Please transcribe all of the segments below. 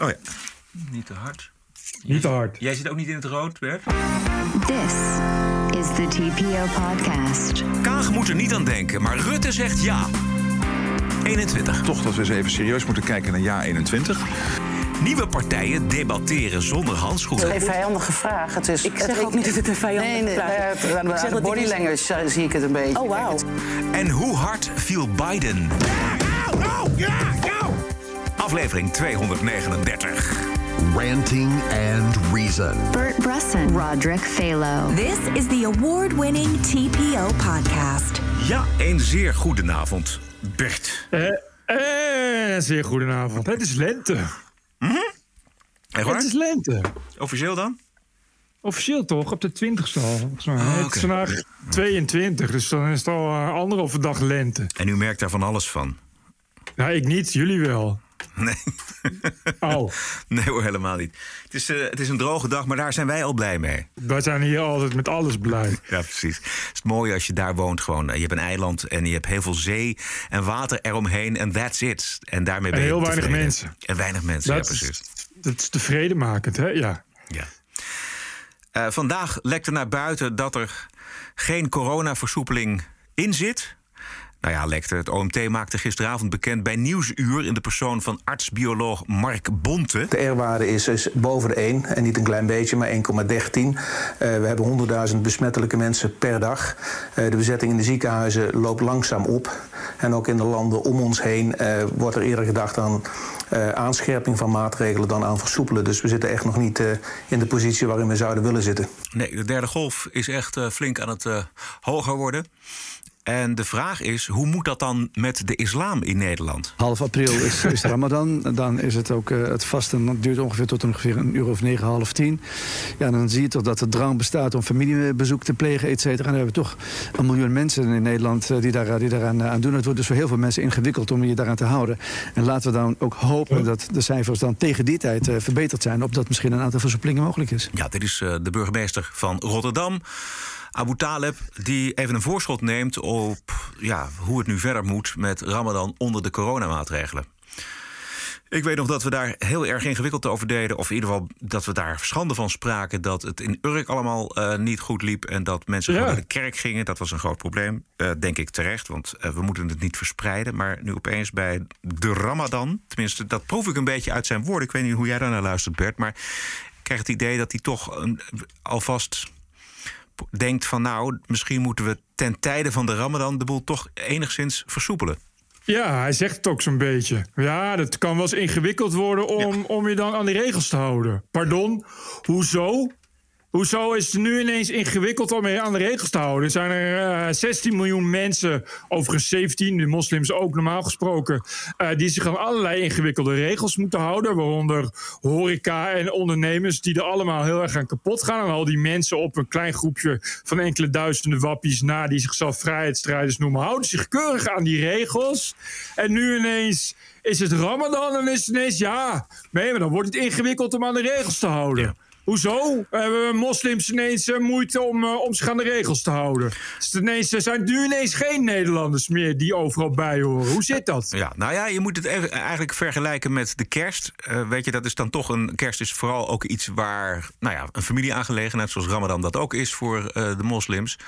Oh ja. Niet te hard. Niet te hard. Jij zit ook niet in het rood, Bert? This is the TPO podcast. Kaag moet er niet aan denken, maar Rutte zegt ja. 21. Toch dat we eens even serieus moeten kijken naar jaar 21. Nieuwe partijen debatteren zonder handschoenen. Geen vijandige vraag. Het is, Ik zeg ook niet dat het een vijandige nee, vraag is. nee, Ik aan de body ik language zie ik het een beetje. Oh, wauw. En hoe hard viel Biden? Aflevering 239. Ranting and Reason. Bert Bresson, Roderick Phalo. This is the award winning TPO podcast. Ja, een zeer goedenavond, Bert. Eh, eh, zeer goedenavond. Het is lente. Echt waar? Het is lente. Officieel dan? Officieel toch? Op de 20ste al. volgens mij. Oh, Het oké. is vandaag 22, dus dan is het al eh, anderhalve dag lente. En u merkt daar van alles van. Nou, ik niet, jullie wel. Nee, Oh, nee hoor, helemaal niet. Het is, eh, het is een droge dag, maar daar zijn wij al blij mee. wij zijn hier altijd met alles blij. Ja, precies. Het is mooi als je daar woont gewoon. Je hebt een eiland en je hebt heel veel zee en water eromheen en that's it. En daarmee ben En je heel weinig mensen. En weinig mensen, Dat ja is- precies. Dat is tevredenmakend, hè? Ja. Ja. Eh, vandaag lekte naar buiten dat er geen coronaversoepeling in zit. Nou ja, lekte. Het OMT maakte gisteravond bekend bij Nieuwsuur... in de persoon van arts-bioloog Mark Bonte. De R-waarde is, is boven de 1 en niet een klein beetje, maar 1,13. Eh, we hebben 100.000 besmettelijke mensen per dag. Eh, de bezetting in de ziekenhuizen loopt langzaam op. En ook in de landen om ons heen eh, wordt er eerder gedacht aan aanscherping van maatregelen dan aan versoepelen. Dus we zitten echt nog niet in de positie waarin we zouden willen zitten. Nee, de derde golf is echt flink aan het hoger worden. En de vraag is, hoe moet dat dan met de islam in Nederland? Half april is, is Ramadan. Dan is het ook eh, het vasten. Dat duurt ongeveer tot ongeveer een uur of negen, half tien. Ja, dan zie je toch dat er drang bestaat om familiebezoek te plegen, et cetera. En dan hebben we toch een miljoen mensen in Nederland eh, die, daar, die daaraan eh, aan doen. Het wordt dus voor heel veel mensen ingewikkeld om je daaraan te houden. En laten we dan ook hopen dat de cijfers dan tegen die tijd verbeterd zijn. Opdat misschien een aantal versoepelingen mogelijk is. Ja, dit is de burgemeester van Rotterdam, Abu Taleb, die even een voorschot neemt op ja, hoe het nu verder moet met Ramadan onder de coronamaatregelen. Ik weet nog dat we daar heel erg ingewikkeld over deden. Of in ieder geval dat we daar schande van spraken. Dat het in Urk allemaal eh, niet goed liep. En dat mensen Ja. gewoon naar de kerk gingen. Dat was een groot probleem. eh, denk ik terecht. Want eh, we moeten het niet verspreiden. Maar nu opeens bij de Ramadan. Tenminste, dat proef ik een beetje uit zijn woorden. Ik weet niet hoe jij daar naar luistert, Bert. Maar ik krijg het idee dat hij toch alvast denkt van... nou, misschien moeten we ten tijde van de Ramadan... de boel toch enigszins versoepelen. Ja, hij zegt het ook zo'n beetje. Ja, dat kan wel eens ingewikkeld worden om, om je dan aan die regels te houden. Pardon, hoezo? Hoezo is het nu ineens ingewikkeld om aan de regels te houden? Er zijn er eh, 16 miljoen mensen, overigens 17, de moslims ook normaal gesproken, eh, die zich aan allerlei ingewikkelde regels moeten houden. Waaronder horeca en ondernemers die er allemaal heel erg aan kapot gaan. En al die mensen op een klein groepje van enkele duizenden wappies na, die zichzelf vrijheidsstrijders noemen, houden zich keurig aan die regels. En nu ineens is het Ramadan en is het ineens ja. Nee, maar dan wordt het ingewikkeld om aan de regels te houden. Ja. Hoezo? Hebben moslims ineens eh, moeite om, eh, om zich aan de regels te houden? Ineens, er zijn nu ineens geen Nederlanders meer die overal bij horen. Hoe zit dat? Ja, nou ja, je moet het eigenlijk vergelijken met de kerst. Eh, weet je, dat is dan toch een. Kerst is vooral ook iets waar. Nou ja, een familieaangelegenheid, zoals Ramadan dat ook is voor eh, de moslims.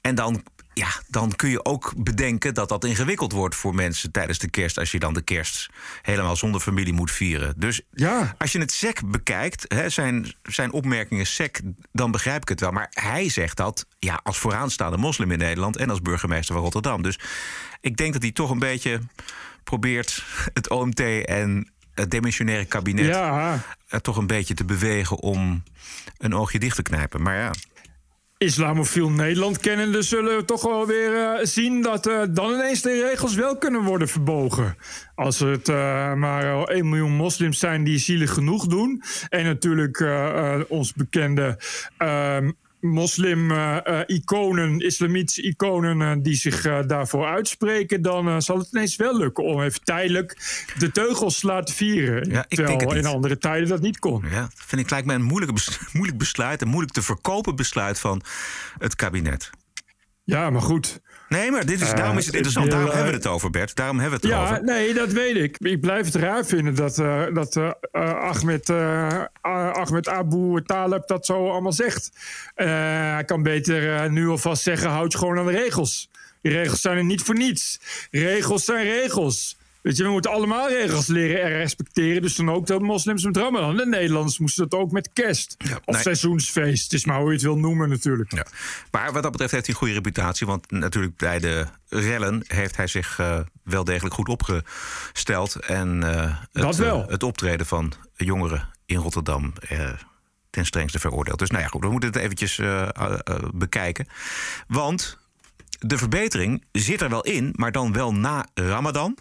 En dan. Ja, dan kun je ook bedenken dat dat ingewikkeld wordt voor mensen tijdens de kerst. Als je dan de kerst helemaal zonder familie moet vieren. Dus Ja. als je het SEC bekijkt, hè, zijn, zijn opmerkingen SEC, dan begrijp ik het wel. Maar hij zegt dat ja, als vooraanstaande moslim in Nederland en als burgemeester van Rotterdam. Dus ik denk dat hij toch een beetje probeert het OMT en het demissionaire kabinet Ja, er toch een beetje te bewegen om een oogje dicht te knijpen. Maar ja, islamofiel Nederland kennende zullen we toch wel weer eh, zien dat eh, dan ineens de regels wel kunnen worden verbogen. Als het eh, maar al 1 miljoen moslims zijn die zielig genoeg doen. En natuurlijk ons bekende ehm, moslim-iconen, islamitische iconen eh, die zich eh, daarvoor uitspreken, dan eh, zal het ineens wel lukken om even tijdelijk de teugels te laten vieren. Ja, terwijl het in andere tijden dat niet kon. ja dat vind ik lijkt mij een moeilijk besluit. Een moeilijk te verkopen besluit van het kabinet. Ja, maar goed. Nee, maar dit is, Eh, daarom is het interessant. Daarom eh, hebben we het over, Bert. Daarom hebben we het Ja, erover. nee, dat weet ik. Ik blijf het raar vinden dat, eh, dat Ahmed, Ahmed Abu Talib dat zo allemaal zegt. Hij kan beter nu alvast zeggen: houd je gewoon aan de regels. Die regels zijn er niet voor niets. Regels zijn regels. Weet je, we moeten allemaal regels leren en respecteren. Dus dan ook de moslims met Ramadan. De Nederlanders moesten dat ook met kerst. of nee. seizoensfeest. Het is maar hoe je het wil noemen natuurlijk. Ja. Maar wat dat betreft heeft hij een goede reputatie. Want natuurlijk bij de rellen heeft hij zich eh, wel degelijk goed opgesteld. En eh, het, Dat eh, het optreden van jongeren in Rotterdam ten strengste veroordeeld. Dus nou ja, goed, we moeten het eventjes bekijken. Want de verbetering zit er wel in, maar dan wel na Ramadan.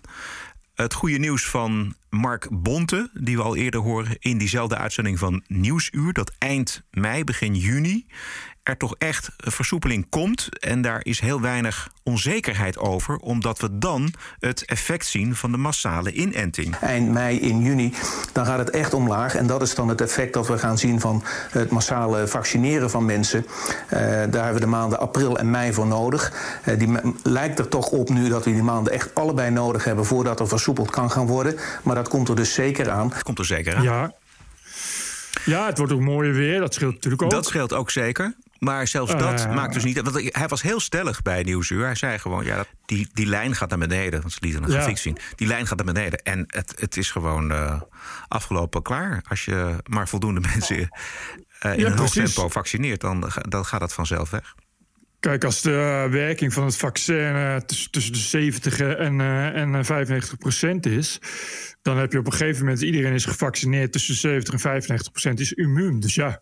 Het goede nieuws van Mark Bonte, die we al eerder horen in diezelfde uitzending van Nieuwsuur, dat eind mei, begin juni er toch echt een versoepeling komt. En daar is heel weinig onzekerheid over, omdat we dan het effect zien van de massale inenting. Eind mei, in juni, dan gaat het echt omlaag. En dat is dan het effect dat we gaan zien van het massale vaccineren van mensen. Eh, daar hebben we de maanden april en mei voor nodig. Eh, die lijkt er toch op nu dat we die maanden echt allebei nodig hebben voordat er versoepeld kan gaan worden. Maar dat komt er dus zeker aan. Dat komt er zeker aan. Ja. Ja, het wordt ook mooier weer. Dat scheelt natuurlijk ook. Dat scheelt ook zeker. Maar zelfs dat Eh. maakt dus niet. Want hij was heel stellig bij Nieuwsuur. Hij zei gewoon: ja, dat- die, die lijn gaat naar beneden. Want ze lieten een Ja. grafiek zien. Die lijn gaat naar beneden. En het, het is gewoon eh, afgelopen klaar. Als je maar voldoende mensen eh, in Ja, een hoog precies. tempo vaccineert, dan, dan gaat het vanzelf weg. Kijk, als de werking van het vaccin tussen, de 70 en, en eh, 95 procent is, dan heb je op een gegeven moment iedereen is gevaccineerd tussen de 70 en 95 procent is immuun. Dus ja,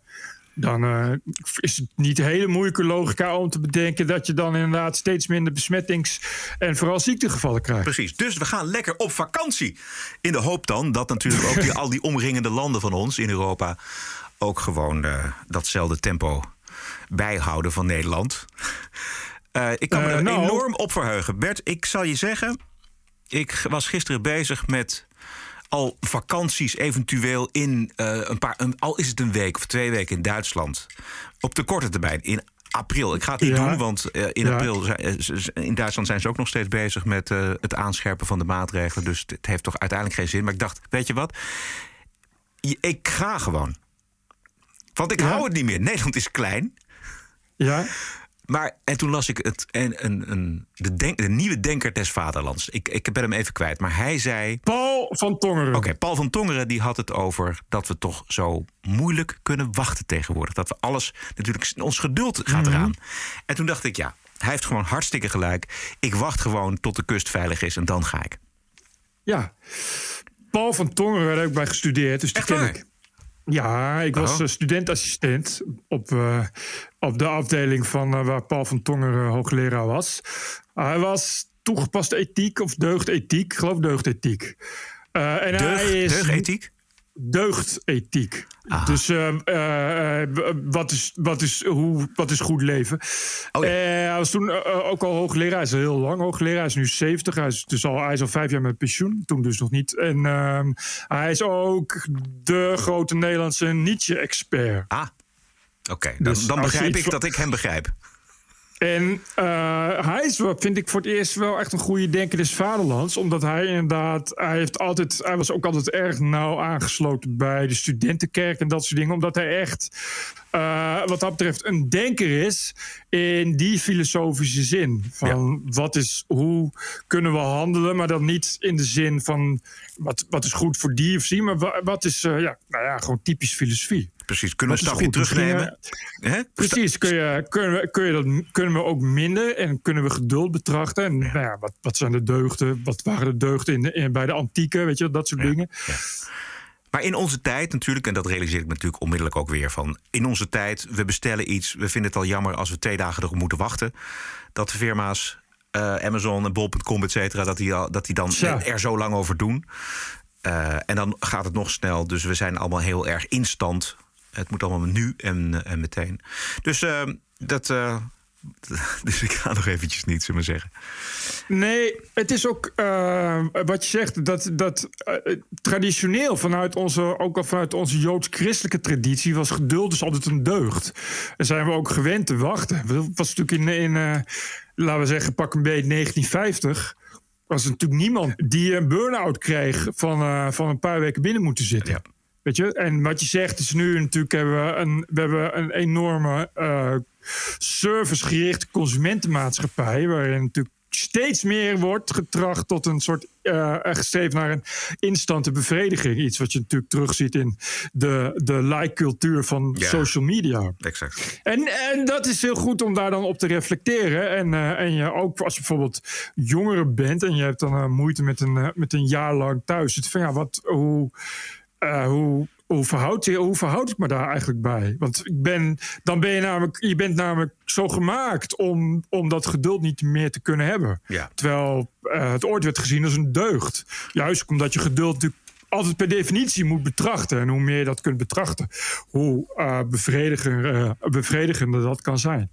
dan eh, is het niet hele moeilijke logica om te bedenken dat je dan inderdaad steeds minder besmettings- en vooral ziektegevallen krijgt. Precies. Dus we gaan lekker op vakantie. In de hoop dan dat natuurlijk ook die, al die omringende landen van ons in Europa ook gewoon eh, datzelfde tempo bijhouden van Nederland. Eh, ik kan me er nou- enorm op verheugen. Bert, ik zal je zeggen, ik was gisteren bezig met al vakanties eventueel in eh, een paar, een, al is het een week of twee weken in Duitsland. Op de korte termijn, in april. Ik ga het niet Ja. doen, want eh, in Ja. april zijn, eh, in Duitsland zijn ze ook nog steeds bezig met het aanscherpen van de maatregelen. Dus het heeft toch uiteindelijk geen zin. Maar ik dacht, weet je wat? Ik ga gewoon. Want ik Ja. hou het niet meer. Nederland is klein. Ja, Maar, en toen las ik het, en, een, een, de, denk, de nieuwe denker des vaderlands. Ik, ik ben hem even kwijt, maar hij zei... Paul van Tongeren. Oké, Paul van Tongeren die had het over dat we toch zo moeilijk kunnen wachten tegenwoordig. Dat we alles, natuurlijk, ons geduld gaat Mhm. eraan. En toen dacht ik, ja, hij heeft gewoon hartstikke gelijk. Ik wacht gewoon tot de kust veilig is en dan ga ik. Ja. Paul van Tongeren, daar heb ik bij gestudeerd, dus die Echt ken waar? ik. Ja, ik was Oh. eh, studentassistent op, eh, op de afdeling van eh, waar Paul van Tongeren hoogleraar was. hij was toegepaste ethiek of deugdethiek, ik geloof deugdethiek. En Deug, hij is deugethiek? Deugdethiek. Dus eh, eh, eh, wat, is, wat, is, hoe, wat is goed leven? Oh ja. Eh, hij was toen ook al hoogleraar. Hij is al heel lang hoogleraar. Hij is nu 70. Hij is, dus al, hij is al vijf jaar met pensioen. Toen dus nog niet. En ehm, hij is ook de grote Nederlandse Nietzsche-expert. Ah, oké. Dan, Dus dan begrijp ik dat ik hem begrijp. En eh, hij is, vind ik, voor het eerst wel echt een goede denker des vaderlands. Omdat hij inderdaad, hij, heeft altijd, hij was ook altijd erg nauw aangesloten bij de studentenkerk en dat soort dingen. Omdat hij echt, eh, wat dat betreft, een denker is in die filosofische zin. Van wat is, hoe kunnen we handelen, maar dan niet in de zin van wat, wat is goed voor die of die, maar wa- wat is, eh, ja, nou ja, gewoon typisch filosofie. Precies, kunnen we een stapje terugnemen? Hè? Precies, kun je, kunnen, we, kun je dat, kunnen we ook minder en kunnen we geduld betrachten. En nou ja, wat, wat zijn de deugden? Wat waren de deugden in, in, bij de antieke? Weet je, dat soort dingen. Maar in onze tijd natuurlijk, en dat realiseer ik me natuurlijk onmiddellijk ook weer van. In onze tijd, we bestellen iets. We vinden het al jammer als we twee dagen erop moeten wachten. Dat de firma's eh, Amazon en Bol.com, et cetera, dat die, al- dat die dan er zo lang over doen. Eh, en dan gaat het nog snel. Dus we zijn allemaal heel erg instant. Het moet allemaal nu en, en meteen. Dus eh, dat, eh, Dus ik ga nog eventjes niet, zullen we zeggen. Nee, het is ook uh, wat je zegt, dat, dat uh, traditioneel vanuit onze, ook al vanuit onze joods-christelijke traditie, was geduld dus altijd een deugd. En zijn we ook gewend te wachten. Dat was natuurlijk in, in uh, laten we zeggen, pak een beetje 1950 was er natuurlijk niemand die een burn-out kreeg van, van een paar weken binnen moeten zitten. Ja. Weet je? En wat je zegt is nu natuurlijk hebben we een, we hebben een enorme uh, servicegerichte consumentenmaatschappij. Waarin natuurlijk steeds meer wordt getracht tot een soort uh, gestreefd naar een instante bevrediging. Iets wat je natuurlijk terugziet in de, de like-cultuur van social media. Exact. En, en dat is heel goed om daar dan op te reflecteren. En, eh, en je ook als je bijvoorbeeld jongere bent en je hebt dan eh, moeite met een, eh, met een jaar lang thuis. Het van ja, wat, hoe, eh, hoe, hoe, verhoud je, hoe verhoud ik me daar eigenlijk bij? Want ik ben, dan ben je namelijk, je bent namelijk zo gemaakt om, om dat geduld niet meer te kunnen hebben. Ja. Terwijl eh, het ooit werd gezien als een deugd. Juist omdat je geduld natuurlijk altijd per definitie moet betrachten. En hoe meer je dat kunt betrachten, hoe bevredigender, eh, bevredigender dat kan zijn.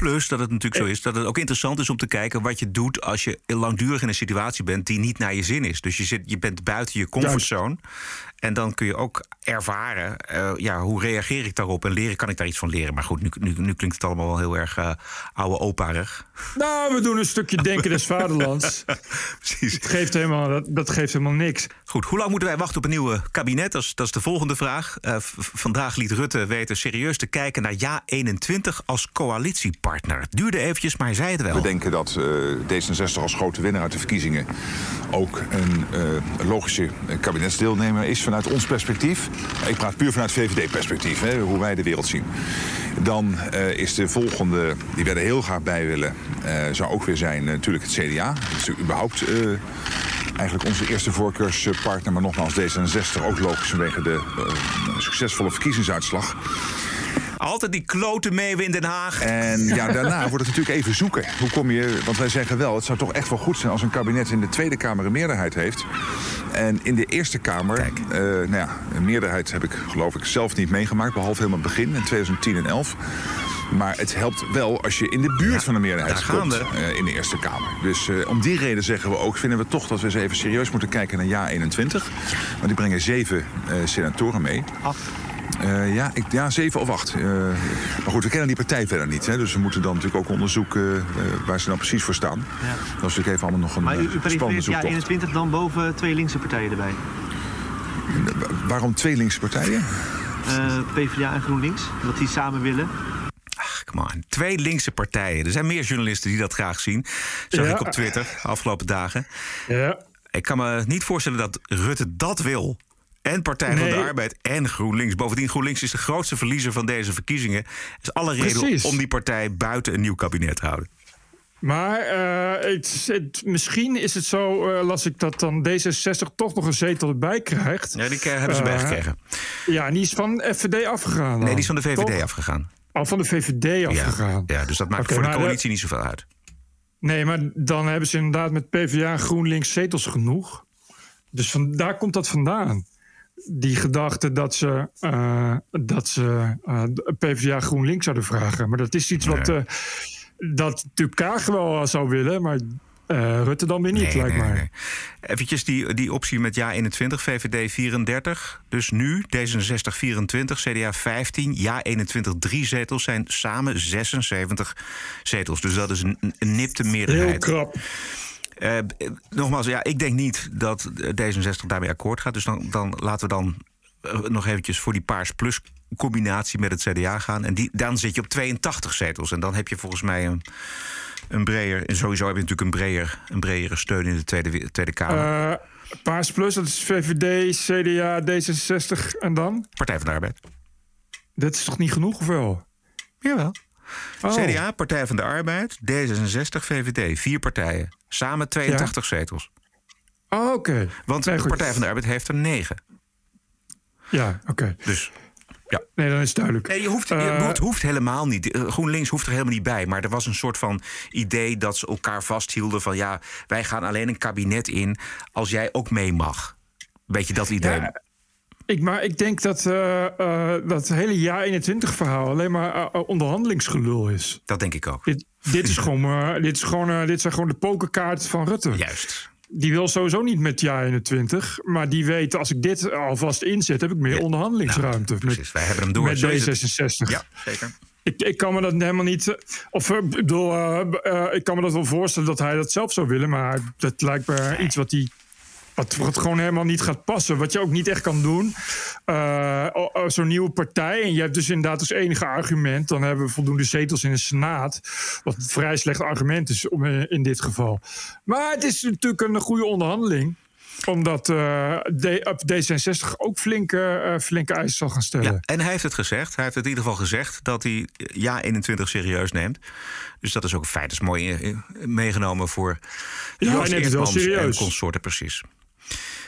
Plus dat het natuurlijk zo is dat het ook interessant is om te kijken wat je doet als je langdurig in een situatie bent die niet naar je zin is. Dus je, zit, je bent buiten je comfortzone. En dan kun je ook ervaren, eh, ja, hoe reageer ik daarop en leren, kan ik daar iets van leren. Maar goed, nu, nu, nu klinkt het allemaal wel heel erg uh, oude oparig. Nou, we doen een stukje denken des vaderlands. Precies. Dat geeft, helemaal, dat, dat geeft helemaal niks. Goed, hoe lang moeten wij wachten op een nieuwe kabinet? Dat is, dat is de volgende vraag. Uh, vandaag liet Rutte weten serieus te kijken naar Ja 21 als coalitiepartner. Het duurde eventjes, maar hij zei het wel. We denken dat uh, D66 als grote winnaar uit de verkiezingen ook een uh, logische kabinetsdeelnemer is vanuit ons perspectief. Ik praat puur vanuit VVD-perspectief, hoe wij de wereld zien. Dan uh, is de volgende, die wij er heel graag bij willen, uh, zou ook weer zijn natuurlijk het CDA. Dat is überhaupt eigenlijk onze eerste voorkeurspartner, maar nogmaals D66 ook logisch vanwege de succesvolle verkiezingsuitslag. Altijd die kloten meewen in Den Haag. En ja, daarna wordt het natuurlijk even zoeken. Hoe kom je, want wij zeggen wel, het zou toch echt wel goed zijn als een kabinet in de Tweede Kamer een meerderheid heeft. En in de Eerste Kamer, uh, nou ja, een meerderheid heb ik geloof ik zelf niet meegemaakt, behalve helemaal het begin in 2010 en 11. Maar het helpt wel als je in de buurt ja, van de meerderheid komt uh, in de Eerste Kamer. Dus uh, om die reden zeggen we ook, vinden we toch dat we eens even serieus moeten kijken naar jaar 21. Want die brengen zeven senatoren mee. Acht. Uh, ja, ik, ja, zeven of acht. Uh, maar goed, we kennen die partij verder niet. Hè, dus we moeten dan natuurlijk ook onderzoeken uh, waar ze nou precies voor staan. Ja. Dat is natuurlijk even allemaal nog een maar u, u spannende zoektocht. Ja, 21 dan boven twee linkse partijen erbij? Waarom twee linkse partijen? PvdA en GroenLinks, dat die samen willen. Ach, come on. Twee linkse partijen. Er zijn meer journalisten die dat graag zien. Zag ja. ik op Twitter afgelopen dagen. Ja. Ik kan me niet voorstellen dat Rutte dat wil. En Partij nee. van de Arbeid en GroenLinks. Bovendien, GroenLinks is de grootste verliezer van deze verkiezingen. Er is alle reden om die partij buiten een nieuw kabinet te houden. Maar uh, het, het, misschien is het zo, uh, las ik dat dan D66 toch nog een zetel erbij krijgt. Ja, die hebben ze uh, bijgekregen. Ja, en die is van FVD afgegaan. Nee, die is van de VVD toch? afgegaan. Al oh, van de VVD afgegaan. Ja, ja dus dat maakt okay, voor de coalitie niet zoveel uit. Nee, maar dan hebben ze inderdaad met PvdA en GroenLinks zetels genoeg. Dus van, daar komt dat vandaan die gedachte dat ze, uh, dat ze uh, PvdA GroenLinks zouden vragen. Maar dat is iets wat uh, dat natuurlijk Kaag wel zou willen, maar Rutte dan weer niet, nee, lijkt nee, mij. Eventjes die, die optie met ja 21, VVD 34. Dus nu D66 24, CDA 15, ja 21 drie zetels zijn samen 76 zetels. Dus dat is een, een nipte meerderheid. Heel krap. Uh, nogmaals, ja, ik denk niet dat D66 daarmee akkoord gaat. Dus dan, dan laten we dan uh, nog eventjes voor die Paars Plus combinatie met het CDA gaan. En die, dan zit je op 82 zetels. En dan heb je volgens mij een, een breder... En sowieso heb je natuurlijk een, breder, een bredere steun in de Tweede, tweede Kamer. Uh, Paars Plus, dat is VVD, CDA, D66 en dan? Partij van de Arbeid. Dat is toch niet genoeg, of wel? Jawel. Oh. CDA, Partij van de Arbeid, D66, VVD. Vier partijen. Samen 82 ja. zetels. Oh, oké. Okay. Want de Partij van de Arbeid heeft er negen. Ja, oké. Okay. Dus, ja. Nee, dan is het duidelijk. Nee, je hoeft, je uh, hoeft, hoeft helemaal niet. GroenLinks hoeft er helemaal niet bij. Maar er was een soort van idee dat ze elkaar vasthielden van... ja, wij gaan alleen een kabinet in als jij ook mee mag. Weet je dat idee? Ja. Ik, maar ik denk dat uh, uh, dat hele jaar 21 verhaal alleen maar uh, onderhandelingsgelul is. Dat denk ik ook. Dit, dit is gewoon, dit, is gewoon dit zijn gewoon de pokerkaarten van Rutte. Juist. Die wil sowieso niet met jaar 21. Maar die weet, als ik dit alvast inzet, heb ik meer ja. onderhandelingsruimte. Nou, precies, wij hebben hem door. Met D66. Ja, zeker. Ik, ik, kan me dat helemaal niet. Of ik bedoel, ik kan me dat wel voorstellen dat hij dat zelf zou willen. Maar dat lijkt me iets wat hij wat, wat, gewoon helemaal niet gaat passen. Wat je ook niet echt kan doen. Uh, Zo'n nieuwe partij. En je hebt dus inderdaad als enige argument. Dan hebben we voldoende zetels in de Senaat. Wat een vrij slecht argument is in dit geval. Maar het is natuurlijk een goede onderhandeling omdat uh, D66 ook flinke, uh, flinke eisen zal gaan stellen. Ja, en hij heeft het gezegd. Hij heeft het in ieder geval gezegd dat hij ja 21 serieus neemt. Dus dat is ook een feit. Dat is mooi meegenomen voor ja, hij neemt het wel serieus. en consorten, precies.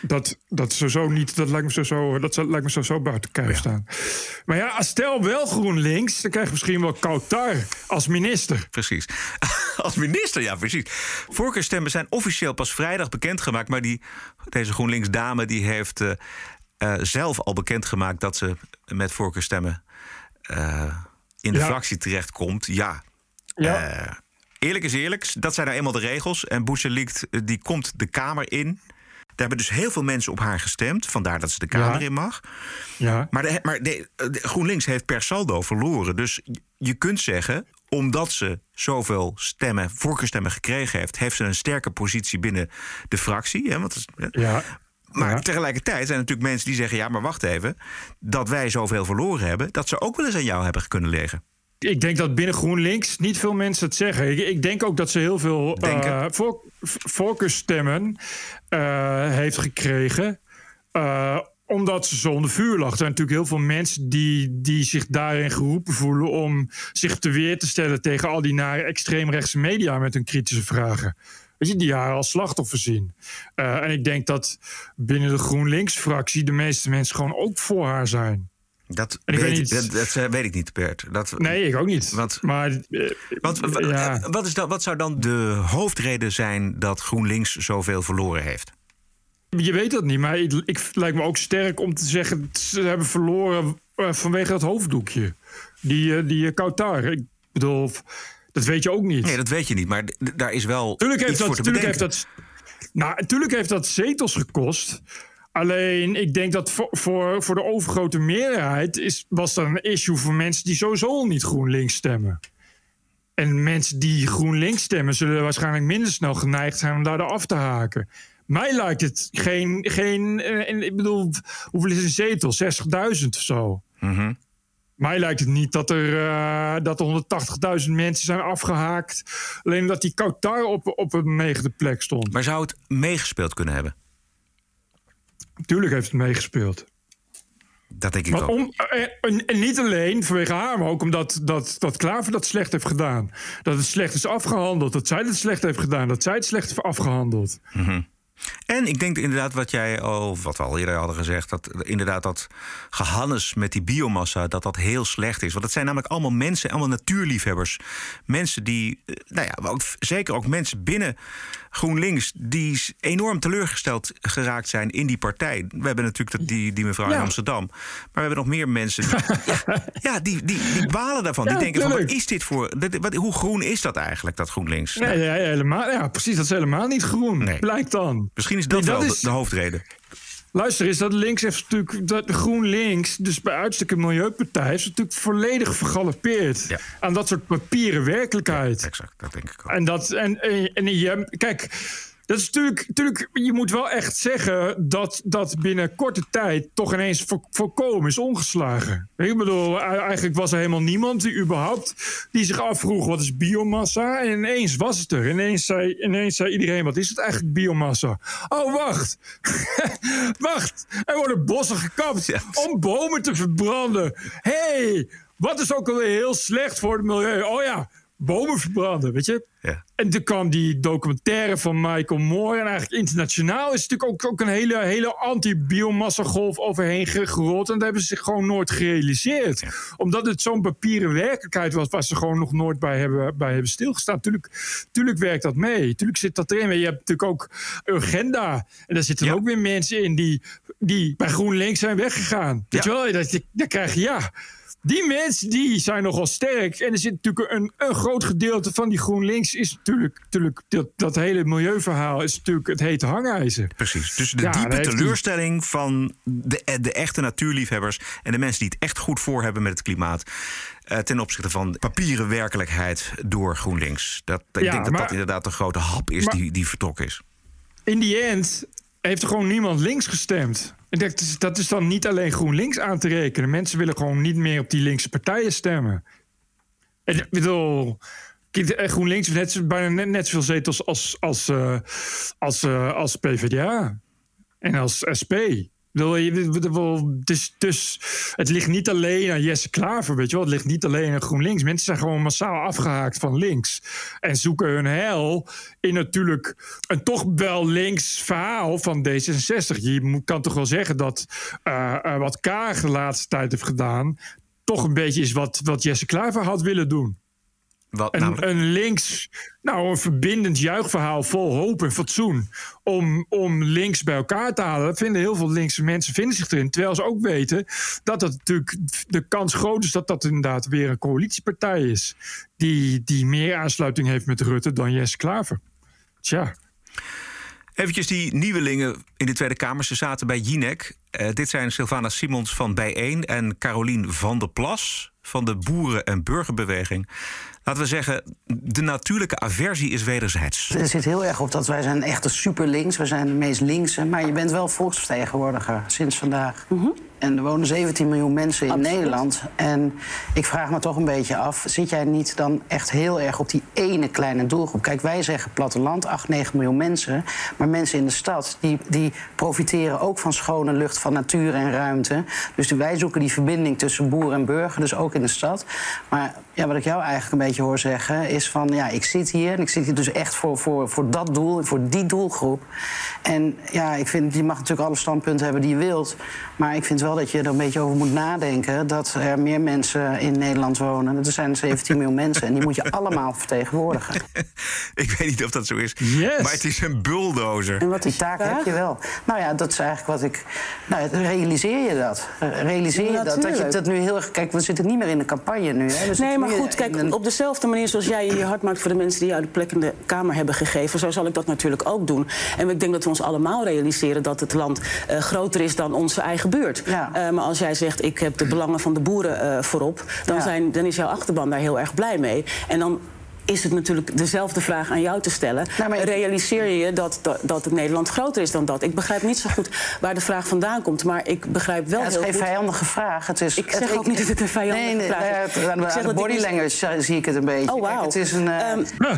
Dat, dat, zo niet, dat lijkt me zo, dat lijkt me zo, zo buiten kijf ja. staan. Maar ja, stel wel GroenLinks, dan krijg je misschien wel Kautar als minister. Precies. Als minister, ja, precies. Voorkeurstemmen zijn officieel pas vrijdag bekendgemaakt. Maar die, deze GroenLinks-dame die heeft uh, uh, zelf al bekendgemaakt dat ze met voorkeurstemmen uh, in de ja. fractie terechtkomt. Ja. ja. eerlijk is eerlijk, dat zijn nou eenmaal de regels. En Bouchelikt die komt de Kamer in. Daar hebben dus heel veel mensen op haar gestemd. Vandaar dat ze de Kamer ja. in mag. Ja. Maar, de, maar de, de GroenLinks heeft per saldo verloren. Dus je kunt zeggen, omdat ze zoveel stemmen, voorkeurstemmen gekregen heeft, heeft ze een sterke positie binnen de fractie. Hè, want, ja. Maar Ja. tegelijkertijd zijn er natuurlijk mensen die zeggen: ja, maar wacht even. Dat wij zoveel verloren hebben, dat ze ook wel eens aan jou hebben kunnen liggen. Ik denk dat binnen GroenLinks niet veel mensen het zeggen. Ik, ik denk ook dat ze heel veel uh, voor, uh, heeft gekregen. Uh, omdat ze zo onder vuur lag. Er zijn natuurlijk heel veel mensen die, die zich daarin geroepen voelen om zich te weer te stellen tegen al die nare extreemrechtse media met hun kritische vragen. Weet je, die haar als slachtoffer zien. En ik denk dat binnen de GroenLinks-fractie de meeste mensen gewoon ook voor haar zijn. Dat, weet, niet- dat, dat weet ik niet, Bert. Dat, Nee, ik ook niet. Want- maar eh, ja. wat, is dan, wat zou dan de hoofdreden zijn dat GroenLinks zoveel verloren heeft? Je weet dat niet, maar ik, ik lijkt me ook sterk om te zeggen... ze hebben verloren eh, vanwege dat hoofddoekje. Die, eh, die Kautar. Ik bedoel, dat weet je ook niet. Nee, dat weet je niet, maar daar is wel Tuurlijk heeft, iets dat, voor te tuurlijk heeft dat. Nou, natuurlijk heeft dat zetels gekost. Alleen, ik denk dat voor, voor, voor de overgrote meerderheid is, was dat een issue voor mensen die sowieso al niet GroenLinks stemmen. En mensen die GroenLinks stemmen, zullen waarschijnlijk minder snel geneigd zijn om daar af te haken. Mij lijkt het geen. geen eh, en ik bedoel, hoeveel is een zetel? 60.000 of zo. Mhm. Mij lijkt het niet dat er, eh, dat er 180.000 mensen zijn afgehaakt. Alleen omdat die Kautar op, op een negende plek stond. Maar zou het meegespeeld kunnen hebben? Tuurlijk heeft het meegespeeld. Dat denk ik Maar om, eh, en, en niet alleen vanwege haar, maar ook omdat dat, dat Klaver dat slecht heeft gedaan. Dat het slecht is afgehandeld. Dat zij het slecht heeft gedaan. Dat zij het slecht heeft afgehandeld. Mhm. En ik denk inderdaad wat jij al, wat we al eerder hadden gezegd, dat inderdaad dat gehannes met die biomassa, dat dat heel slecht is. Want het zijn namelijk allemaal mensen, allemaal natuurliefhebbers. Mensen die, eh, nou ja, ook, zeker ook mensen binnen GroenLinks, die enorm teleurgesteld geraakt zijn in die partij. We hebben natuurlijk dat- die, die mevrouw in. Amsterdam. Maar we hebben nog meer mensen. ja, ja, die, die, die balen daarvan. Ja, die denken van, wat is dit voor, dit- wat, hoe groen is dat eigenlijk, dat GroenLinks? Nee, Nou, ja, helemaal, ja, precies. Dat is helemaal niet groen. Nee. Blijkt dan. Misschien is dat, Nee, dat wel de- is- de hoofdreden. Luister, is dat links heeft natuurlijk dat GroenLinks, dus bij uitstek een milieupartij, is natuurlijk volledig vergalopeerd Ja. aan dat soort papieren werkelijkheid. Exact, dat denk ik ook. En dat en, en, en je, kijk, dat is natuurlijk, natuurlijk, je moet wel echt zeggen dat dat binnen korte tijd toch ineens vo- voorkomen is omgeslagen. Ik bedoel, e- eigenlijk was er helemaal niemand die überhaupt die zich afvroeg wat is biomassa. En ineens was het er. Ineens zei, ineens zei iedereen, wat is het eigenlijk biomassa? Oh, wacht. wacht. Er worden bossen gekapt Ja. om bomen te verbranden. hey, wat is ook alweer heel slecht voor het milieu? Oh ja, bomen verbranden, weet je. Ja. En toen kwam die documentaire van Michael Moore. En eigenlijk internationaal is natuurlijk ook, ook een hele, hele anti-biomassa-golf overheen ge- gerold. En dat hebben ze zich gewoon nooit gerealiseerd. Omdat het zo'n papieren werkelijkheid was... waar ze gewoon nog nooit bij hebben, bij hebben stilgestaan. Tuurlijk, tuurlijk werkt dat mee. Tuurlijk zit dat erin. Maar je hebt natuurlijk ook Urgenda. En daar zitten ook weer mensen in die, die bij GroenLinks zijn weggegaan. Weet je wel? Dat, dan krijg je ja... Die mensen die zijn nogal sterk. En er zit natuurlijk een, een groot gedeelte van die GroenLinks is natuurlijk, natuurlijk dat, dat hele milieuverhaal is natuurlijk het hete hangijzer. Precies. Dus de Ja, diepe teleurstelling van de, de echte natuurliefhebbers en de mensen die het echt goed voor hebben met het klimaat. eh, ten opzichte van papieren werkelijkheid door GroenLinks. Dat, ik Ja, denk dat maar- dat inderdaad de grote hap is maar- die, die vertrokken is. In die end heeft er gewoon niemand links gestemd. Dat is, dan niet alleen GroenLinks aan te rekenen. Mensen willen gewoon niet meer op die linkse partijen stemmen. En ik bedoel, GroenLinks heeft net, bijna net, net zoveel zetels als, als, eh, als, eh, als PvdA en als SP. Dus, dus het ligt niet alleen aan Jesse Klaver, weet je wel. Het ligt niet alleen aan GroenLinks. Mensen zijn gewoon massaal afgehaakt van links. En zoeken hun heil in natuurlijk een toch wel links verhaal van D66. Je kan toch wel zeggen dat eh, eh, wat Kaag de laatste tijd heeft gedaan... toch een beetje is wat, wat Jesse Klaver had willen doen. Wat Een, een links, nou een verbindend juichverhaal vol hoop en fatsoen. Om, om links bij elkaar te halen. Dat vinden heel veel linkse mensen vinden zich erin. Terwijl ze ook weten dat het natuurlijk de kans groot is dat dat inderdaad weer een coalitiepartij is. Die, die meer aansluiting heeft met Rutte dan Jesse Klaver. Tja. Eventjes die nieuwelingen in de Tweede Kamer. Ze zaten bij Jinek. Eh, dit zijn Sylvana Simons van Bijeen en Carolien van der Plas van de Boeren- en Burgerbeweging. Laten we zeggen, de natuurlijke aversie is wederzijds. Het zit heel erg op dat wij zijn echt super links. We zijn de meest linkse. Maar je bent wel volksvertegenwoordiger sinds vandaag. En er wonen 17 miljoen mensen in Nederland. En ik vraag me toch een beetje af... zit jij niet dan echt heel erg op die ene kleine doelgroep? Kijk, wij zeggen platteland, 8, 9 miljoen mensen. Maar mensen in de stad, die, die profiteren ook van schone lucht... van natuur en ruimte. Dus wij zoeken die verbinding tussen boer en burger, dus ook in de stad. Maar ja, wat ik jou eigenlijk een beetje hoor zeggen... is van, ja, ik zit hier en ik zit hier dus echt voor, voor, voor dat doel... voor die doelgroep. En ja, ik vind, je mag natuurlijk alle standpunten hebben die je wilt... maar ik vind wel dat je er een beetje over moet nadenken... dat er meer mensen in Nederland wonen. Er zijn 17 miljoen mensen en die moet je allemaal vertegenwoordigen. Ik weet niet of dat zo is, Yes. maar het is een bulldozer. En wat die taak heb je wel. Nou ja, dat is eigenlijk wat ik. Nou, realiseer je dat? Realiseer je dat? Dat je dat nu heel erg. Kijk, we zitten niet meer in de campagne nu. Hè? We Nee, maar goed, kijk, een- op dezelfde manier zoals jij je hart maakt voor de mensen die jou de plek in de Kamer hebben gegeven, zo zal ik dat natuurlijk ook doen. En ik denk dat we ons allemaal realiseren dat het land eh, groter is dan onze eigen buurt. Ja. Eh, maar als jij zegt, ik heb de belangen van de boeren eh, voorop, dan, Ja. zijn, dan is jouw achterban daar heel erg blij mee. En dan is het natuurlijk dezelfde vraag aan jou te stellen. Nou, ik- Realiseer je dat, dat, dat het Nederland groter is dan dat? Ik begrijp niet zo goed waar de vraag vandaan komt, maar ik begrijp wel Ja, het is heel geen goed... vijandige vraag. Het is, Ik het- zeg ook niet dat het een vijandige nee, nee, vraag is. het- aan aan de body is- zie ik het een beetje. Oh, Kijk, wauw. het is een. eh, Ehm,